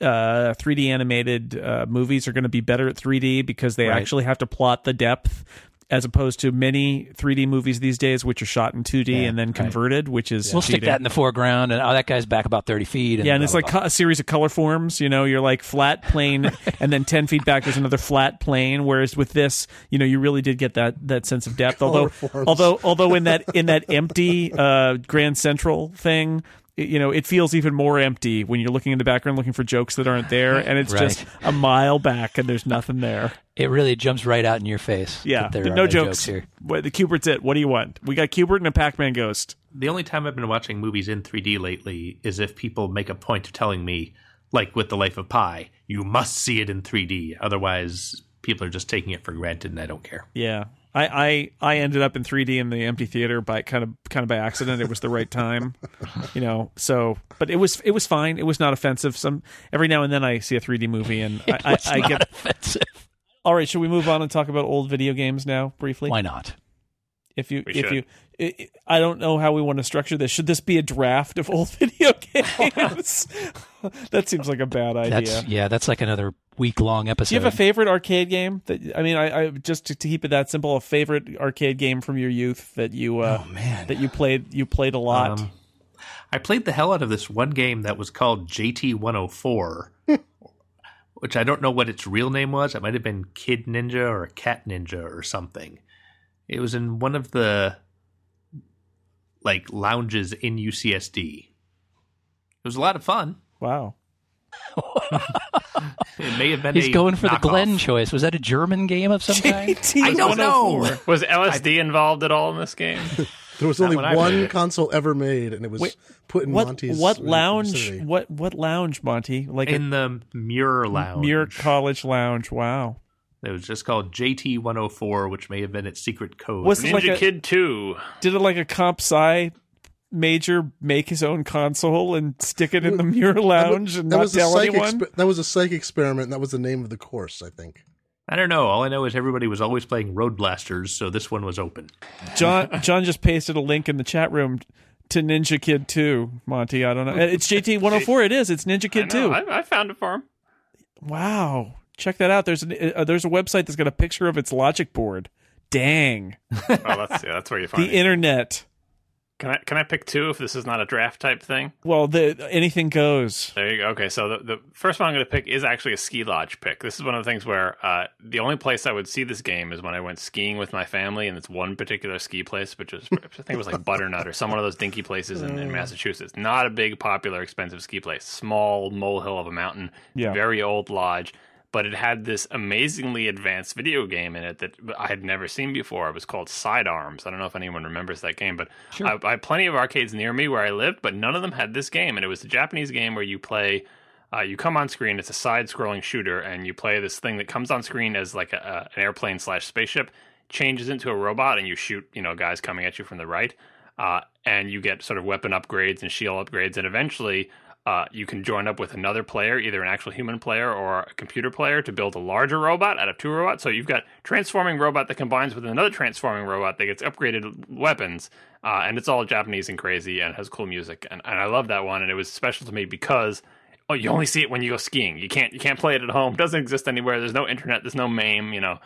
uh, 3D animated uh, movies are going to be better at 3D because they Right. actually have to plot the depth as opposed to many 3D movies these days, which are shot in 2D Yeah, and then right. converted, which is We'll stick that in the foreground, and oh, that guy's back about 30 feet. yeah, and it's blah, like blah, a series of color forms. You know, you're like flat plane, and then ten feet back there's another flat plane. Whereas with this, you know, you really did get that that sense of depth. Although, forms. although, although in that in that empty uh, Grand Central thing. It- You know, it feels even more empty when you're looking in the background looking for jokes that aren't there, and it's Right. just a mile back and there's nothing there. It really jumps right out in your face. Yeah, that there no, are jokes. here. What, the Q*bert's it. What do you want? We got Cubert and a Pac-Man ghost. The only time I've been watching movies in 3D lately is if people make a point of telling me, like with The Life of Pi, you must see it in 3D. Otherwise, people are just taking it for granted and I don't care. Yeah. I, I, I ended up in 3D in the empty theater by kind of kind of by accident. It was the right time, you know. So, but it was it was fine. It was not offensive. Some every now and then I see a 3D movie and I, I, I not get. offensive. All right, should we move on and talk about old video games now briefly? Why not? If you We if should. you I- I I don't know how we want to structure this. Should this be a draft of old video games? that seems like a bad idea. That's yeah, that's like another week long episode. Do you have a favorite arcade game that I mean, I, I just to, to keep it that simple, a favorite arcade game from your youth that you uh, Oh man. that you played you played a lot. Um, I played the hell out of this one game that was called JT 104, which I don't know what its real name was. It might have been Kid Ninja or Cat Ninja or something. It was in one of the like lounges in UCSD. It was a lot of fun. wow. It may have been. He's a going for the knockoff. Glenn choice. Was that a German game of some kind? I don't know. Oh was LSD involved at all in this game? There was only when I played one console ever made, and it was Wait, put in What Monty's what vicinity. lounge? What what lounge, Monty? Like in the Muir Lounge. Muir College lounge. Wow. It was just called JT 104, which may have been its secret code. Was it Ninja like a Kid 2. did it like a comp sci major make his own console and stick it in the Muir lounge and That not was tell anyone? exper- that was a psych experiment. That was the name of the course, I think. I don't know. All I know is everybody was always playing Road Blasters, so this one was open. John John just pasted a link in the chat room to Ninja Kid 2, Monty. I don't know. It's JT 104. It is. It's Ninja Kid know, 2. I, I found it for him. Wow. Check that out. There's an, uh, there's a website that's got a picture of its logic board. Dang. Oh, that's yeah, that's where you find it. The it. internet. Can I can I pick two if this is not a draft type thing? Well, the anything goes. There you go. Okay, so the, the first one I'm going to pick is actually a ski lodge pick. This is one of the things where uh, the only place I would see this game is when I went skiing with my family, and it's one particular ski place, which is I think it was like Butternut or some one of those dinky places in, in Massachusetts. Not a big, popular, expensive ski place. Small molehill of a mountain. Yeah. Very old lodge. But it had this amazingly advanced video game in it that I had never seen before. It was called Sidearms. I don't know if anyone remembers that game, but I, I had plenty of arcades near me where I lived, but none of them had this game. And it was a Japanese game where you play uh, you come on screen. It's a side-scrolling shooter, and you play this thing that comes on screen as like a, a, an airplane slash spaceship, changes into a robot, and you shoot you know guys coming at you from the right, uh, and you get sort of weapon upgrades and shield upgrades, and eventually. Uh, you can join up with another player, either an actual human player or a computer player, to build a larger robot out of two robots. So you've got transforming robot that combines with another transforming robot that gets upgraded weapons, uh, and it's all Japanese and crazy and has cool music. And, and I love that one, and it was special to me because oh, you only see it when you go skiing. You can't you can't play it at home. It doesn't exist anywhere. There's no internet. There's no MAME. You know.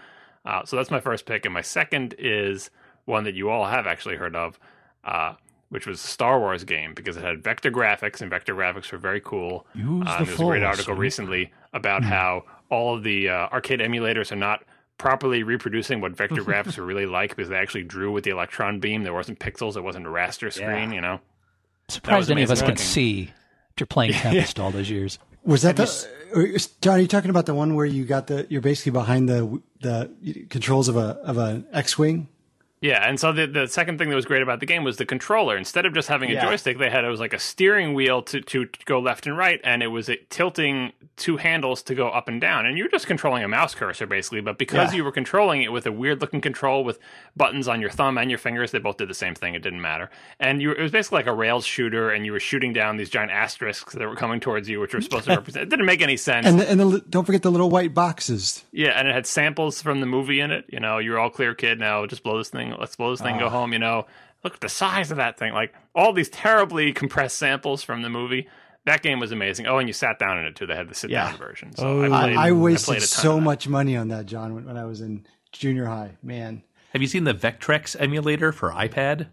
Uh, so that's my first pick, and my second is one that you all have actually heard of, uh, which was a Star Wars game because it had vector graphics, and vector graphics were very cool. Use Uh, the there was a great article recently about how all of the uh, arcade emulators are not properly reproducing what vector graphics were really like because they actually drew with the electron beam. There wasn't pixels. It wasn't a raster screen. You know. Surprised any of us amazing can looking. see after playing Tempest all those years. Was that the or is- John? Are you talking about the one where you got the you're basically behind the the controls of a of an X-wing? Yeah, and so the the second thing that was great about the game was the controller. Instead of just having a Yeah. joystick, they had it was like a steering wheel to, to go left and right, and it was a tilting two handles to go up and down. And you were just controlling a mouse cursor basically, but because Yeah. you were controlling it with a weird looking control with buttons on your thumb and your fingers, they both did the same thing. It didn't matter, and you it was basically like a rails shooter, and you were shooting down these giant asterisks that were coming towards you, which were supposed to represent. It didn't make any sense. And the, and the, don't forget the little white boxes. Yeah, and it had samples from the movie in it. You know, you're all clear, kid. Now just blow this thing. Let's blow this thing. Go ah. home. You know, look at the size of that thing. Like all these terribly compressed samples from the movie. That game was amazing. Oh, and you sat down in it too. They had the sit down Yeah. version. So Oh. I, I, played, I wasted played a ton so much money on that, John, when, when I was in junior high. Man, Have you seen the Vectrex emulator for iPad?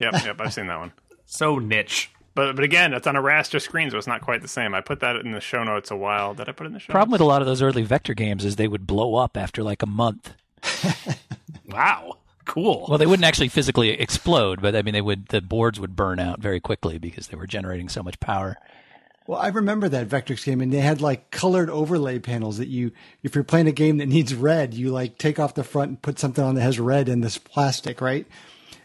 Yep, yep. I've seen that one. So niche. But but again, it's on a raster screen, so it's not quite the same. I put that in the show notes a while. Did I put it in the show? Problem with a lot of those early vector games is they would blow up after like a month. Wow. Cool. Well, they wouldn't actually physically explode, but I mean, they would. The boards would burn out very quickly because they were generating so much power. well, I remember that Vectrex game, and they had like colored overlay panels that you, if you're playing a game that needs red, you like take off the front and put something on that has red in this plastic, right?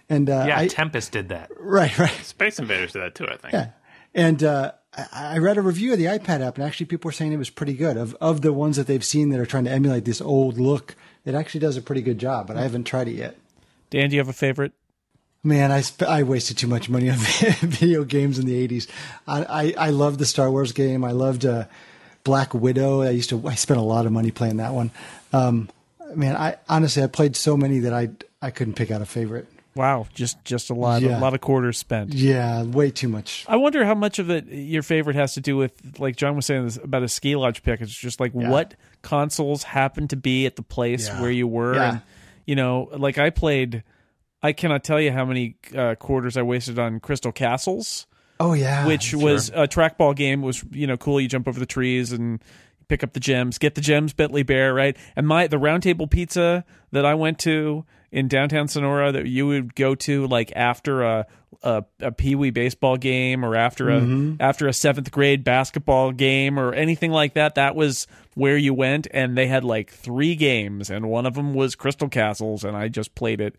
And uh, yeah, I, Tempest did that. right, right. Space Invaders did that too. I think. Yeah. And uh, I, I read a review of the iPad app, and actually, people were saying it was pretty good. Of of the ones that they've seen that are trying to emulate this old look, it actually does a pretty good job. But I haven't tried it yet. Dan, do you have a favorite? Man, I sp- I wasted too much money on video games in the '80s. I I, I loved the Star Wars game. I loved uh, Black Widow. I used to I spent a lot of money playing that one. Um, man, I honestly I played so many that I I couldn't pick out a favorite. Wow, just just a lot Yeah. a lot of quarters spent. Yeah, way too much. I wonder how much of it your favorite has to do with, like John was saying this about a ski lodge pick. It's just like what consoles happened to be at the place Yeah. where you were, Yeah. and you know, like I played. I cannot tell you how many uh, quarters I wasted on Crystal Castles, Oh yeah, which was a trackball game. Was you know cool? You jump over the trees and pick up the gems, get the gems, Bentley Bear, right? And my the Roundtable pizza that I went to in downtown Sonora that you would go to like after a a, a pee wee baseball game or after a mm-hmm. after a seventh grade basketball game or anything like that. That was where you went, and they had like three games, and one of them was Crystal Castles, and I just played it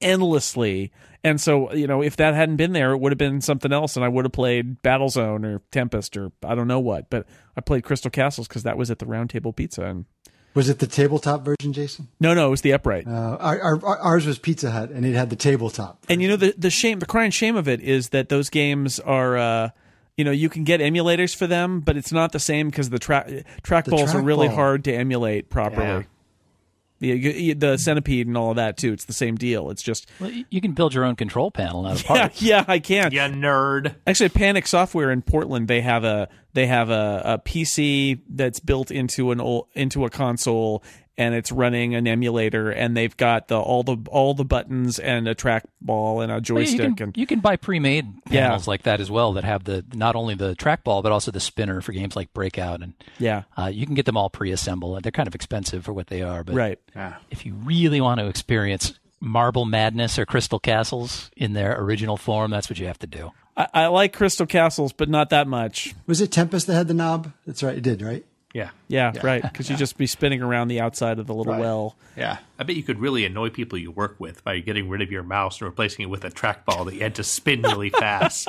endlessly. And so, you know, if that hadn't been there, it would have been something else, and I would have played Battlezone or Tempest or I don't know what. But I played Crystal Castles because that was at the Round Table Pizza. And was it the tabletop version, Jason? no, no, it was the upright. Uh, our, our, ours was Pizza Hut, and it had the tabletop. And you know the the shame, the crying shame of it is that those games are, uh, you know, you can get emulators for them, but it's not the same because the track trackballs are really trackball. hard to emulate properly. The, the centipede and all of that too. It's the same deal. It's just Well, you can build your own control panel out of yeah, parts. yeah, I can. You nerd. Actually, Panic Software in Portland, they have a they have a, a PC that's built into an old, into a console, and it's running an emulator, and they've got the all the all the buttons and a trackball and a Well, joystick, you, can, and you can buy pre-made Yeah. panels like that as well that have the not only the trackball but also the spinner for games like Breakout, and yeah, uh, you can get them all pre-assembled. They're kind of expensive for what they are, but right. if you really want to experience Marble Madness or Crystal Castles in their original form, that's what you have to do. I, I like Crystal Castles, but not that much. Was it Tempest that had the knob? That's right, it did, right? Yeah. Yeah, right. Because you'd just be spinning around the outside of the little well. Yeah. I bet you could really annoy people you work with by getting rid of your mouse and replacing it with a trackball that you had to spin really fast.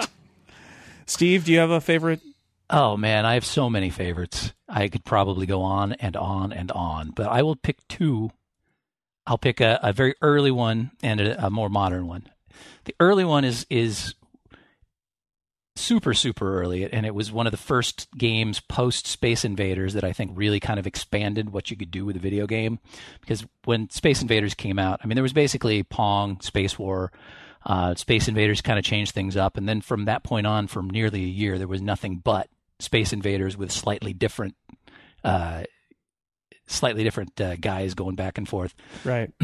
Steve, do you have a favorite? Oh man, I have so many favorites. I could probably go on and on and on, but I will pick two. I'll pick a, a very early one and a, a more modern one. The early one is is super super early, and it was one of the first games post Space Invaders that I think really kind of expanded what you could do with a video game. Because when Space Invaders came out, I mean, there was basically Pong, Space War. Uh, Space Invaders kind of changed things up, and then from that point on, for nearly a year, there was nothing but Space Invaders with slightly different, uh, slightly different uh, guys going back and forth. Right.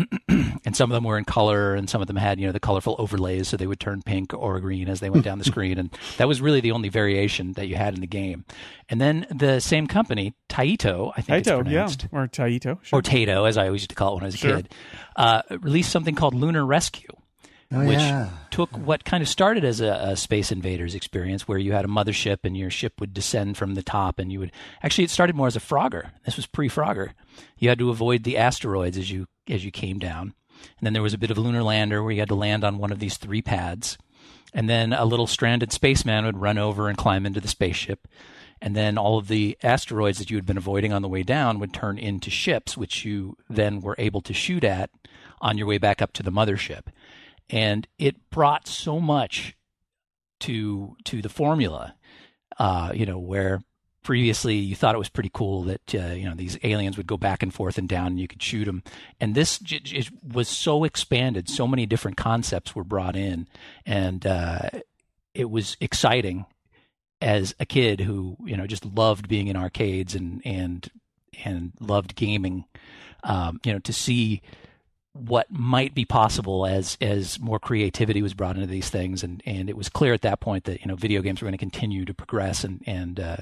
And some of them were in color, and some of them had you know the colorful overlays, so they would turn pink or green as they went down the screen, and that was really the only variation that you had in the game. And then the same company, Taito, I think it's Taito, yeah. Or Taito. Sure. or Tato, as I always used to call it when I was a Sure. kid, uh, released something called Lunar Rescue Oh which yeah. took what kind of started as a, a Space Invaders experience, where you had a mothership and your ship would descend from the top, and you would actually it started more as a Frogger. This was pre-Frogger. You had to avoid the asteroids as you as you came down, and then there was a bit of lunar lander where you had to land on one of these three pads, and then a little stranded spaceman would run over and climb into the spaceship. And then all of the asteroids that you had been avoiding on the way down would turn into ships, which you then were able to shoot at on your way back up to the mothership and it brought so much to to the formula uh you know where previously you thought it was pretty cool that uh, you know these aliens would go back and forth and down and you could shoot them and this j- j- was so expanded. So many different concepts were brought in. And uh it was exciting as a kid who you know just loved being in arcades and and and loved gaming um you know to see what might be possible as as more creativity was brought into these things and and it was clear at that point that you know video games were going to continue to progress and and uh,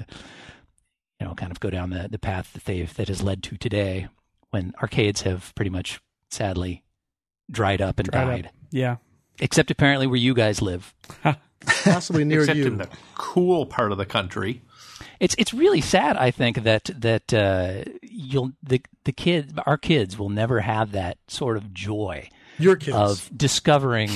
you know kind of go down the the path that they've that has led to today when arcades have pretty much sadly dried up and Dried up. died Yeah. except apparently where you guys live Possibly near Except you. in the cool part of the country. It's it's really sad I think that that uh, you'll the the kids our kids will never have that sort of joy Your kids. of discovering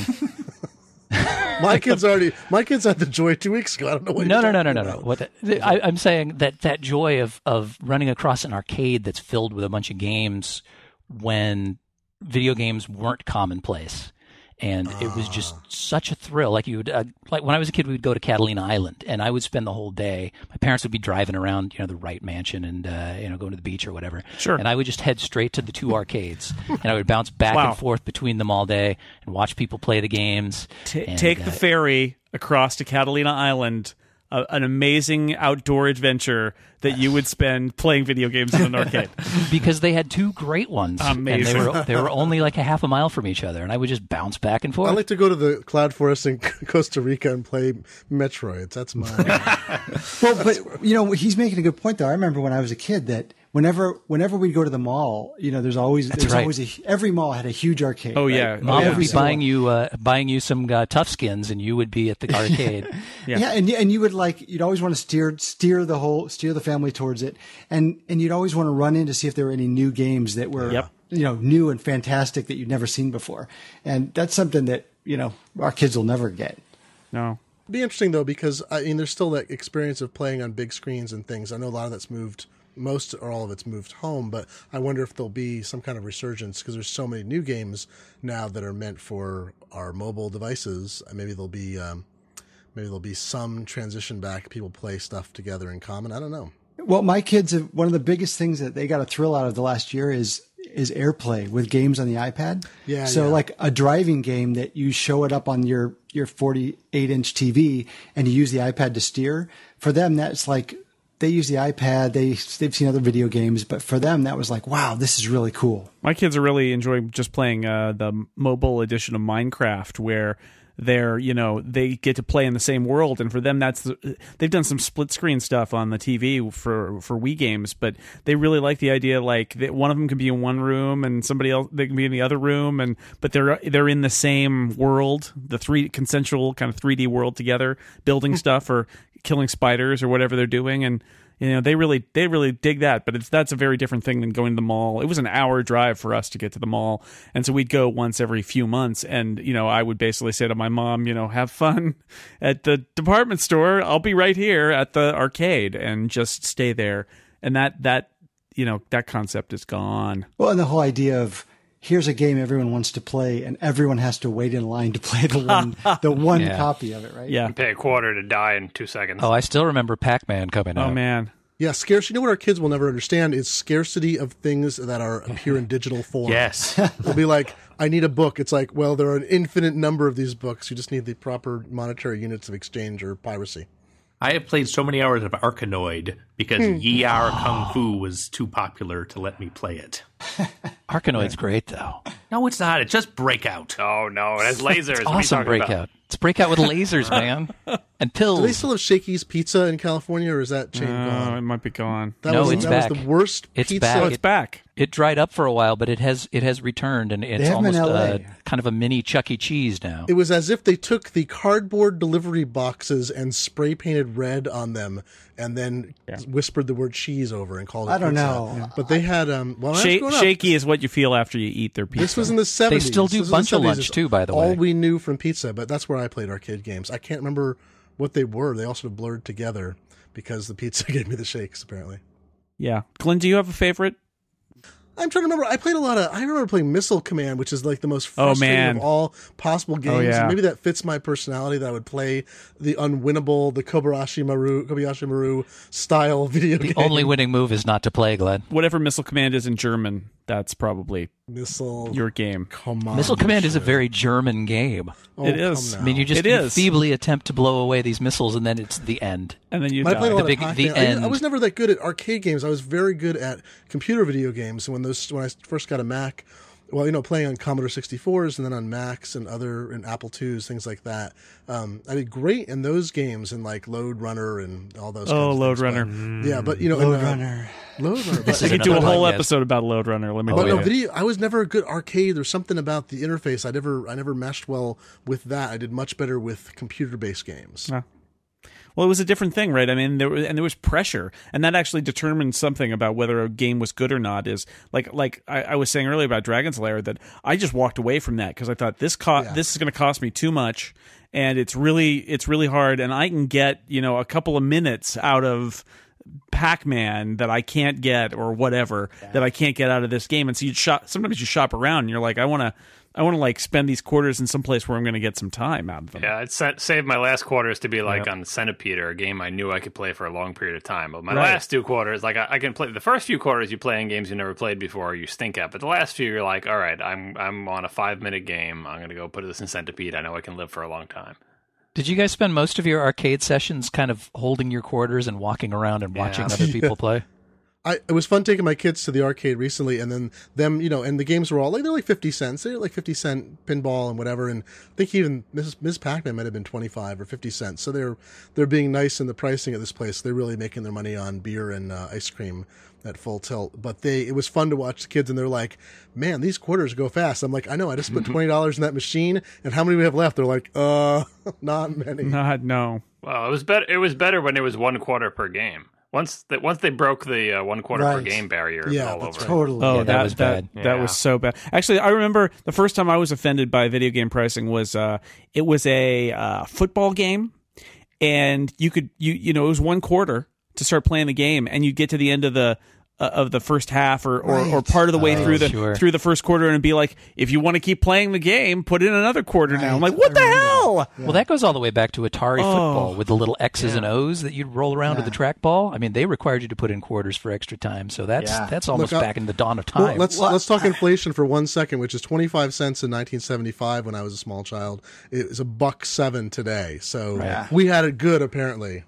my kids already. My kids had the joy two weeks ago. I don't know what. no, no, no, no, no, no. What the, I, I'm saying that that joy of of running across an arcade that's filled with a bunch of games when video games weren't commonplace, and it was just such a thrill. Like you would, uh, like when I was a kid, we would go to Catalina Island, and I would spend the whole day. My parents would be driving around, you know, the Wrigley Mansion, and uh, you know, going to the beach or whatever. Sure. And I would just head straight to the two arcades, and I would bounce back Wow. and forth between them all day and watch people play the games. Ta And, take uh, the ferry across to Catalina Island. Uh, an amazing outdoor adventure that you would spend playing video games in an arcade. because they had two great ones, Amazing. and they were they were only like a half a mile from each other, and I would just bounce back and forth. I like to go to the cloud forest in Costa Rica and play Metroids. That's my. Well, but you know, he's making a good point though. I remember when I was a kid that whenever whenever we'd go to the mall, you know, there's always there's right. always a every mall had a huge arcade. Oh, right? yeah. Mom would be single buying you uh, buying you some uh, tough skins, and you would be at the arcade. Yeah. and and you would like you'd always want to steer steer the whole steer the family towards it, and and you'd always want to run in to see if there were any new games that were Yep. you know new and fantastic that you'd never seen before, and that's something that you know our kids will never get. No. be interesting though because I mean there's still that experience of playing on big screens and things. I know a lot of that's moved, most or all of it's moved home, but I wonder if there'll be some kind of resurgence because there's so many new games now that are meant for our mobile devices. Maybe there'll be um, maybe there'll be some transition back. People play stuff together in common. I don't know. Well, my kids have one of the biggest things that they got a thrill out of the last year is is AirPlay with games on the iPad. Yeah, So yeah. like a driving game that you show it up on your your 48 inch TV and you use the iPad to steer. For them, that's like they use the iPad. They they've seen other video games, but for them, that was like, wow, this is really cool. My kids are really enjoying just playing uh, the mobile edition of Minecraft, where they're you know they get to play in the same world, and for them that's the, they've done some split screen stuff on the TV for for Wii games, but they really like the idea like that one of them can be in one room and somebody else they can be in the other room, and but they're they're in the same world, the three consensual kind of three D world together, building hmm. stuff or killing spiders or whatever they're doing, and you know they really they really dig that but it's that's a very different thing than going to the mall. It was an hour drive for us to get to the mall. And so we'd go once every few months. And you know i would basically say to my mom you know have fun at the department store. I'll be right here at the arcade and just stay there. And that that you know that concept is gone. Well, and the whole idea of here's a game everyone wants to play, and everyone has to wait in line to play the one the one Yeah. copy of it, right? yeah Pay a quarter to die in two seconds. oh, I still remember Pac-Man coming oh, out. oh man Yeah, scarcity. You know what our kids will never understand is scarcity of things that are appear in digital form. Yes. They'll be like, I need a book. It's like, well, there are an infinite number of these books. You just need the proper monetary units of exchange or piracy. I have played so many hours of Arkanoid because hmm. Yie Ar Kung-Fu was too popular to let me play it. Arkanoid's great though. No, it's not. It's just Breakout. Oh no, it has lasers. It's What are you awesome breakout. about? It's breakout with lasers, man, and pills. Do they still have Shakey's Pizza in California, or is that chain oh gone? it might be gone That No, was, it's that back. was the worst It's pizza. back. oh it's back it dried up for a while, but it has it has returned, and it's have 'em in almost LA. uh, kind of a mini Chuck E. Cheese now. It was as if they took the cardboard delivery boxes and spray painted red on them, and then whispered the word cheese over and called it. I don't pizza. know. but they had um. Well, when I was Sha- growing up, shaky is what you feel after you eat their pizza This was in the seventies. They still do bunch of lunch, too, by the all way. we knew from pizza, but that's where I played arcade games. I can't remember what they were. They all sort of blurred together because the pizza gave me the shakes. Apparently, yeah glenn do you have a favorite I'm trying to remember. I played a lot of. I remember playing Missile Command, which is like the most Oh, frustrating man. of all possible oh, games. Oh, yeah. Maybe that fits my personality. That I would play the unwinnable, the Kobayashi Maru, Kobayashi Maru style video the game. only winning move is not to play, Glenn. whatever missile command is in german that's probably Missile. your game come on, Missile Command is a very German game. Oh, It is. I mean, you just you feebly attempt to blow away these missiles, and then it's the end. and then you I played a die. lot The of big- Pac-Man. the I, I was never that good at arcade games. I was very good at computer video games. When those when I first got a Mac, well, you know, playing on Commodore 64s and then on Macs and other and Apple IIs, things like that. Um, I did great in those games and like Lode Runner and all those. Oh, kinds of Lode things, Runner. but- yeah, but you know, in, Lode uh, Runner. Lode Runner. This But, is I could do a whole podcast. episode about Lode Runner. Let me but tell no, video. I was never a good arcade. There's something about the interface. I never, I never meshed well with that. I did much better with computer-based games. Well, it was a different thing, right? I mean, there was, and there was pressure, and that actually determined something about whether a game was good or not. Is like, like I, I was saying earlier about Dragon's Lair that I just walked away from that because I thought this co- Yeah. this is going to cost me too much, and it's really it's really hard, and I can get you know a couple of minutes out of Pac-Man that I can't get or whatever that I can't get out of this game. And so you shop. Sometimes you shop around and you're like, I want to. I want to like spend these quarters in some place where I'm going to get some time out of them. Yeah, I'd saved my last quarters to be like on Centipede or a game I knew I could play for a long period of time. But my Right. last two quarters, like I, I can play the first few quarters you play in games you never played before, you stink at. But the last few, you're like, all right, I'm I'm on a five minute game. I'm gonna go put this in Centipede. I know I can live for a long time. Did you guys spend most of your arcade sessions kind of holding your quarters and walking around and watching Yeah. other people play? I it was fun taking my kids to the arcade recently, and then them, you know, and the games were all like they're like fifty cents. They're like fifty cent pinball and whatever. And I think even Ms. Ms. Pac-Man might have been twenty five or fifty cents. So they're they're being nice in the pricing at this place. They're really making their money on beer and uh, ice cream at full tilt. But they it was fun to watch the kids, and they're like, "Man, these quarters go fast." I'm like, "I know. I just put twenty dollars in that machine, and how many we have left?" They're like, "Uh, not many." Not no. Well, it was better. It was better when it was one quarter per game. Once that once they broke the uh, one quarter per game barrier, Yeah, all that's over. Totally. Oh, Yeah, that was bad. That, Yeah. was so bad. Actually, I remember the first time I was offended by video game pricing was uh, it was a uh, football game, and you could you you know it was one quarter to start playing the game, and you get to the end of the uh, of the first half or, or, or part of the way Oh, through the sure. through the first quarter, and be like, if you want to keep playing the game, put in another quarter now. I'm like, what the I remember hell? Well, that goes all the way back to Atari Oh. football with the little X's and O's that you'd roll around with the trackball. I mean, they required you to put in quarters for extra time, so that's Yeah. that's almost Look, uh, back in the dawn of Well, time. let's let's talk inflation for one second, which is twenty five cents in nineteen seventy five when I was a small child. It was a buck seven today. So we had it good apparently.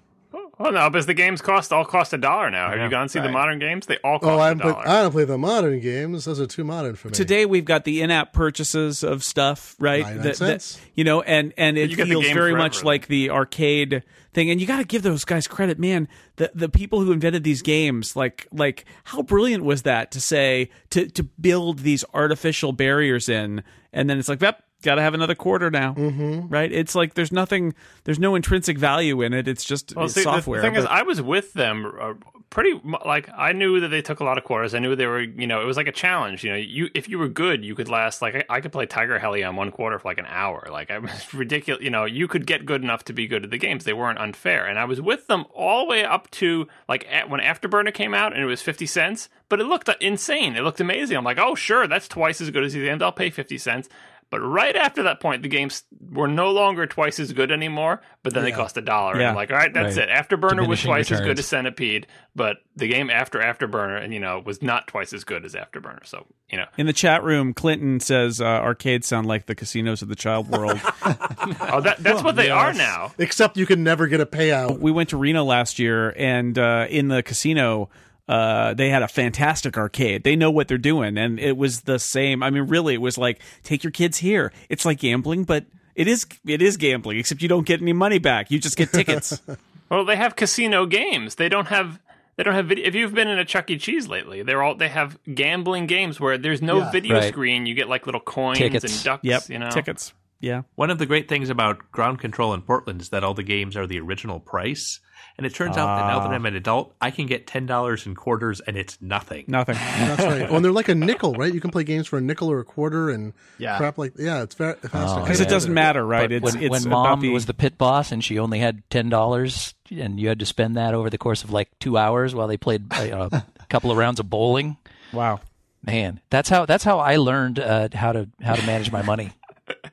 Well, no, because the games cost all cost a dollar now. Have you gone to see the modern games? They all cost Oh, I a haven't played, dollar. I don't play the modern games. Those are too modern for me. Today we've got the in-app purchases of stuff, right? 99 cents. you know, and and it you get the feels very forever, much then. like the arcade thing. And you got to give those guys credit, man. The the people who invented these games, like like how brilliant was that to say to to build these artificial barriers in, and then it's like, yep. Got to have another quarter now, mm-hmm. right? It's like there's nothing, there's no intrinsic value in it. It's just Well, it's see, software. The thing is, I was with them uh, pretty like I knew that they took a lot of quarters. I knew they were, you know, it was like a challenge. You know, you if you were good, you could last like I, I could play Tiger Heli on one quarter for like an hour. Like I was ridiculous. You know, you could get good enough to be good at the games. They weren't unfair, and I was with them all the way up to like at, when Afterburner came out and it was fifty cents. But it looked insane. It looked amazing. I'm like, oh sure, that's twice as good as the end. I'll pay fifty cents. But right after that point, the games were no longer twice as good anymore. But then they cost a dollar. And Yeah. I'm like, all right, that's Right. it. Afterburner was Diminishing twice as good as Centipede, but the game after Afterburner, and you know, was not twice as good as Afterburner. So you know, in the chat room, Clinton says uh, arcades sound like the casinos of the child world. oh, that, that's what they are now. Except you can never get a payout. we went to Reno last year, and uh, in the casino, uh, they had a fantastic arcade. They know what they're doing, and it was the same. I mean, really, it was like take your kids here. It's like gambling, but it is it is gambling, except you don't get any money back. You just get tickets. Well, they have casino games. They don't have. They don't have video. If you've been in a Chuck E. Cheese lately, they're all they have gambling games where there's no Yeah. video Right. screen. You get like little coins Tickets. and ducks. yep, you know, tickets. Yeah, One of the great things about Ground Kontrol in Portland is that all the games are the original price. And it turns out that now that I'm an adult, I can get ten dollars in quarters and it's nothing. nothing. That's right. Oh, and they're like a nickel, right? You can play games for a nickel or a quarter and Yeah. crap like yeah. It's very fascinating. Because it doesn't matter, right? But it's when, it's when mom the, was the pit boss and she only had ten dollars, and you had to spend that over the course of like two hours while they played uh, a couple of rounds of bowling. wow. Man, that's how that's how I learned uh, how to how to manage my money.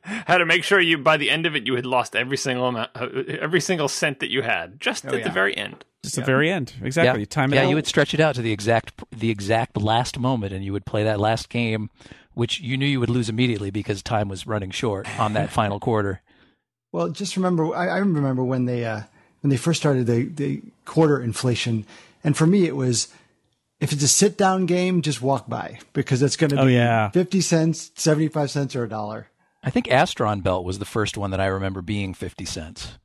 how to make sure you by the end of it you had lost every single amount, uh, every single cent that you had, just at the very end. Just the very end, exactly. Yeah, Time it yeah. out. You would stretch it out to the exact the exact last moment, and you would play that last game, which you knew you would lose immediately because time was running short on that final quarter. Well, just remember, I, I remember when they uh, when they first started the the quarter inflation, and for me it was if it's a sit down game, just walk by because it's going to be Oh, yeah. fifty cents, seventy five cents, or a dollar. I think Astron Belt was the first one that I remember being fifty cents.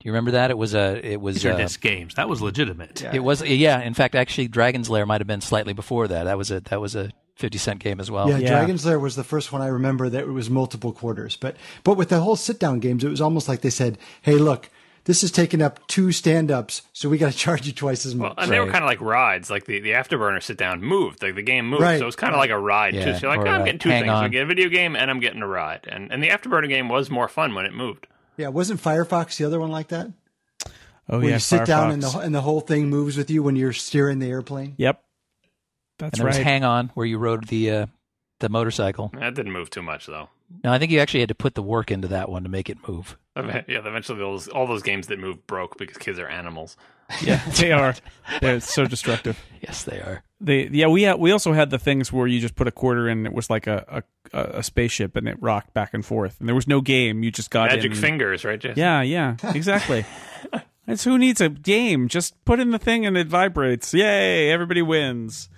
Do you remember that? It was a. It was. These are uh, disc games. That was legitimate. Yeah. It was. Yeah. In fact, actually, Dragon's Lair might have been slightly before that. That was a. That was a fifty cent game as well. yeah, yeah. Dragon's Lair was the first one I remember that it was multiple quarters. But but with the whole sit down games, it was almost like they said, "Hey, look, this is taking up two stand ups, so we got to charge you twice as Well, much." and they were kind of like rides. Like the, the Afterburner sit down moved. Like the game moved. Right. So it was kind of like a ride too. So you're like, "Oh, I'm getting two hang things. I on. get a video game and I'm getting a ride. And and the Afterburner game was more fun when it moved. yeah, wasn't Firefox the other one like that? Oh where yeah, you sit down and the and the whole thing moves with you when you're steering the airplane. Yep, that's and there right. was Hang On, where you rode the uh, the motorcycle. That didn't move too much though. No, I think you actually had to put the work into that one to make it move. Yeah, eventually those all those games that move broke because kids are animals. yeah, they are. They're so destructive. Yes, they are. They yeah we had, we also had the things where you just put a quarter in. and It was like a, a a spaceship and it rocked back and forth. And there was no game. You just got Magic in. fingers, right, Jason? Yeah, yeah, exactly. It's who needs a game? Just put in the thing and it vibrates. Yay! Everybody wins.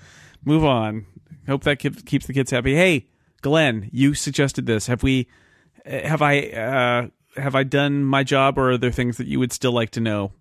Move on. Hope that keeps the kids happy. Hey, Glenn, you suggested this. Have we? Have I? Uh, have I done my job, or are there things that you would still like to know?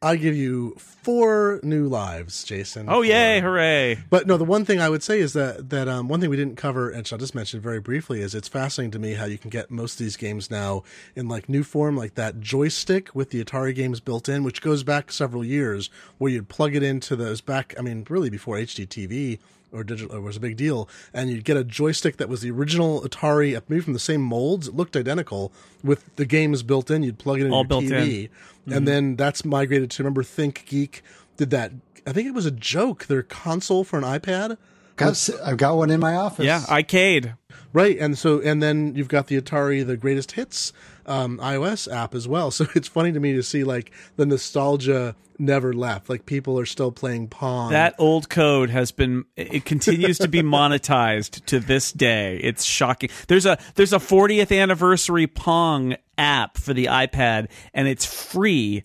I give you four new lives, Jason. Oh, yay! for- Hooray! But no, the one thing I would say is that that um, one thing we didn't cover, and I'll just mention very briefly, is it's fascinating to me how you can get most of these games now in like new form, like that joystick with the Atari games built in, which goes back several years, where you'd plug it into those back. I mean, really before HDTV or digital it was a big deal, and you'd get a joystick that was the original Atari, maybe from the same molds. It looked identical with the games built in. You'd plug it in All your built TV, and mm-hmm. then that's migrated to remember ThinkGeek did that. I think it was a joke. Their console for an iPad. Got, I've got one in my office. Yeah, arcade. Right, and so and then you've got the Atari, the greatest hits um, iOS app as well. So it's funny to me to see like the nostalgia never left. Like people are still playing Pong. That old code has been it continues to be monetized to this day. It's shocking. There's a there's a 40th anniversary Pong app for the iPad and it's free,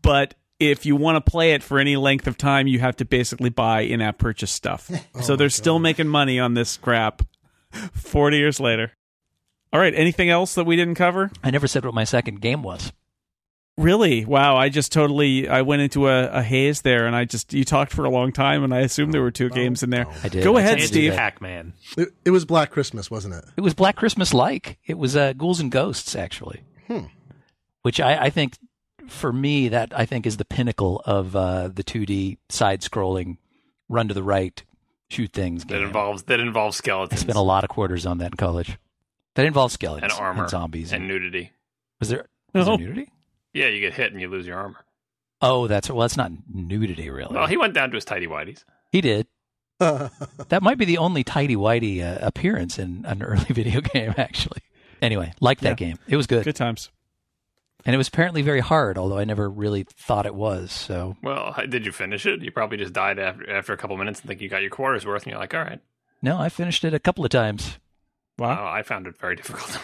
but if you want to play it for any length of time, you have to basically buy in-app purchase stuff. so they're still making money on this crap 40 years later. All right, anything else that we didn't cover? I never said what my second game was. Really? Wow! I just totally I went into a, a haze there, and I just you talked for a long time, and I assumed there were two games in there. I did. Go I ahead, did It's Steve. Pac-Man. it, it was Black Christmas, wasn't it? It was Black Christmas like. It was uh, Ghouls and Ghosts, actually. Hmm. Which I, I think, for me, that I think is the pinnacle of uh, the 2D side scrolling, run to the right, shoot things That game. involves that involves skeletons. I spent a lot of quarters on that in college. That involves skeletons and armor zombies. and nudity. was there, was No. there nudity? Yeah, you get hit and you lose your armor. Oh, that's well. That's not nudity, really. Well, he went down to his tidy whities. He did. That might be the only tidy whitey uh, appearance in an early video game, actually. Anyway, liked that Yeah. game. It was good. Good times. And it was apparently very hard, although I never really thought it was. So Well, did you finish it? You probably just died after after a couple minutes and think you got your quarters worth, and you're like, all right. no, I finished it a couple of times. Wow. Oh, I found it very difficult.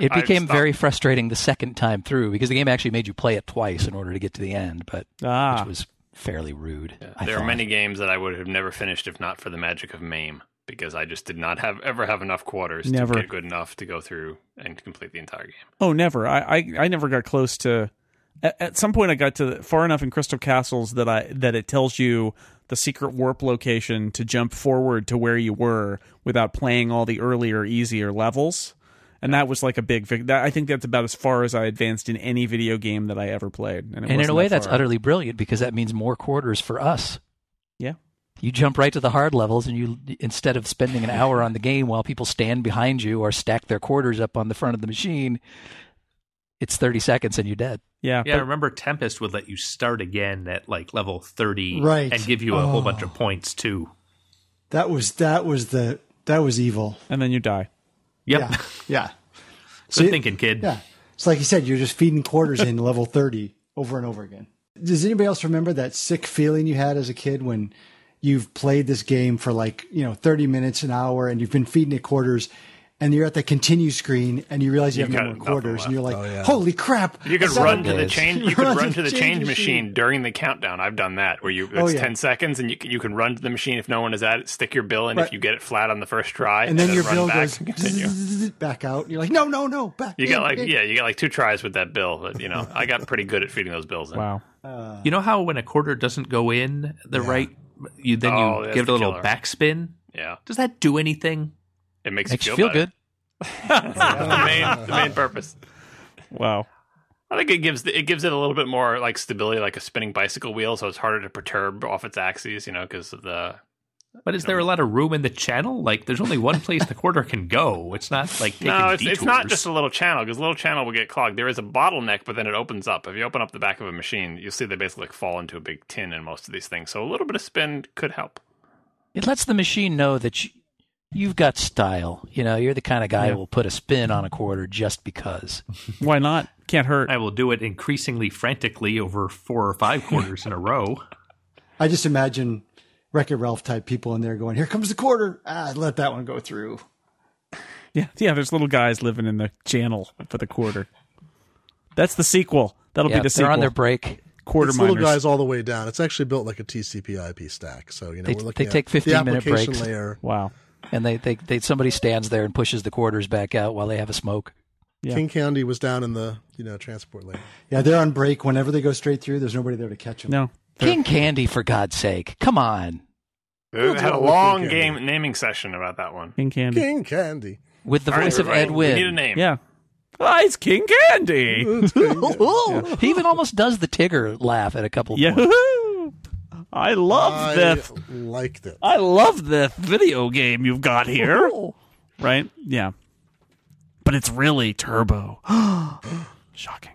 It became very frustrating the second time through because the game actually made you play it twice in order to get to the end, but ah, which was fairly rude. I There are many games that I would have never finished if not for the magic of MAME, because I just did not have ever have enough quarters Never. to get good enough to go through and complete the entire game. oh, never. I, I, I never got close to. At, at some point, I got to far enough in Crystal Castles that I that it tells you the secret warp location to jump forward to where you were without playing all the earlier, easier levels. And that was like a big. vic- That, I think that's about as far as I advanced in any video game that I ever played. And, it And in a way, that that's utterly brilliant because that means more quarters for us. Yeah. You jump right to the hard levels, and you instead of spending an hour on the game while people stand behind you or stack their quarters up on the front of the machine, it's thirty seconds and you're dead. Yeah, Yeah, I remember Tempest would let you start again at like level 30 Right. and give you a whole Oh. bunch of oh. points too. That was that was the that was evil. and then you die. Yep. Yeah. Yeah. Good See- thinking, kid. Yeah. It's like you said, you're just feeding quarters in level 30 over and over again. Does anybody else remember that sick feeling you had as a kid when you've played this game for like, you know, 30 minutes, an hour, and you've been feeding it quarters, and you're at the continue screen, and you realize you, You've have no more quarters, and you're like, Oh, yeah. holy crap. You could run to the change. You could Run run to to the the change change machine machine. during the countdown. I've done that where you oh, it's Oh, yeah. ten seconds and you can- you can run to the machine if no one is at it. Stick your bill in Right. if you get it flat on the first try, And then your run bill back goes and continue. back out. And you're like, no, no, no, back. You in, got like in. yeah, you got like two tries with that bill, but you know I got pretty good at feeding those bills in. Wow. Uh, you know how when a quarter doesn't go in the right, you then Oh, you give it a little killer. backspin? Yeah, Does that do anything? it makes, Makes you you feel, feel good. The main the main purpose. Wow. I think it gives the, it gives it a little bit more like stability, like a spinning bicycle wheel, so it's harder to perturb off its axes, you know, because of the But is there a lot of room in the channel? Like, there's only one place the quarter can go. It's not like taking No, it's, it's not just a little channel because a little channel will get clogged. There is a bottleneck, but then it opens up. If you open up the back of a machine, you'll see they basically fall into a big tin in most of these things. So a little bit of spin could help. It lets the machine know that you, you've got style. You know, you're the kind of guy Yeah. who will put a spin on a quarter just because. Why not? Can't hurt. I will do it increasingly frantically over four or five quarters in a row. I just imagine Wreck It Ralph type people in there going, "Here comes the quarter." Ah, let that one go through. Yeah, yeah. There's little guys living in the channel for the quarter. That's the sequel. That'll Yeah, be the they're sequel. on their break. quarter It's little guys all the way down. It's actually built like a TCP/IP stack. So you know They- we're looking they at take the 15-minute application breaks. layer. Wow. And they, they, they somebody stands there and pushes the quarters back out while they have a smoke. Yeah. King Candy was down in the you know transport layer. Yeah, they're on break. Whenever they go straight through, there's nobody there to catch them. No. King Candy, for God's sake. Come on. We What's had a long King game Candy? naming session about that one. King Candy. King Candy. With the All right, voice of everybody, Ed We need a name. Yeah. Ah, it's King Candy. He even almost does the Tigger laugh at a couple Yeah. points. I love I this. liked it. I love this video game you've got here. right? Yeah. But it's really turbo. Shocking.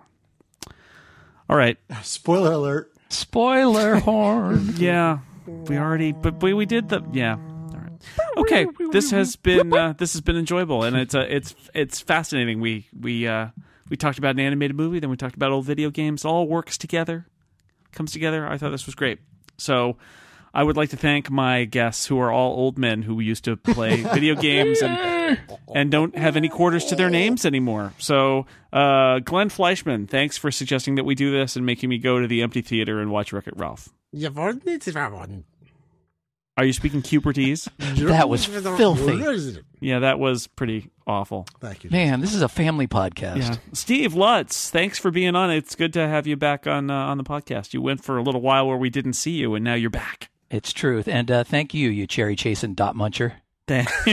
All right. Spoiler alert. Spoiler horn. Yeah. We already but we, we did the yeah. All right. Okay. This has been uh, this has been enjoyable and it's uh, it's it's fascinating. We we uh we talked about an animated movie, then we talked about old video games. It all works together. Comes together. I thought this was great. So I would like to thank my guests who are all old men who used to play video games and and don't have any quarters to their names anymore. So, uh, Glenn Fleishman, thanks for suggesting that we do this and making me go to the empty theater and watch Wreck It Ralph. Are you speaking Cupertese? That was filthy. yeah, that was pretty awful. Thank you. Man, this is a family podcast. Yeah, Steve Lutz, thanks for being on. It's good to have you back on uh, on the podcast. You went for a little while where we didn't see you, and now you're back. It's truth. And uh, thank you, you cherry chasing dot muncher. Thank-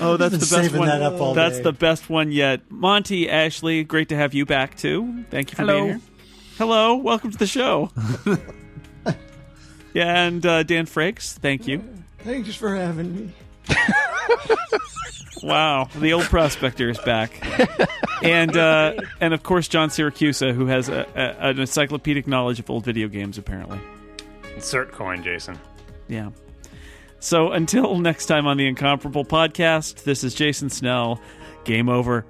oh, that's the best one. that up all that's day. the best one yet. Monty Ashley, great to have you back too. Thank you for Hello. being here. Hello, welcome to the show. yeah, and uh, Dan Frakes, thank you. Thanks for having me. Wow, the old prospector is back, and uh, and of course John Siracusa, who has a, a, an encyclopedic knowledge of old video games, apparently. Insert coin, Jason. Yeah. So until next time on the Incomparable Podcast, this is Jason Snell. Game over.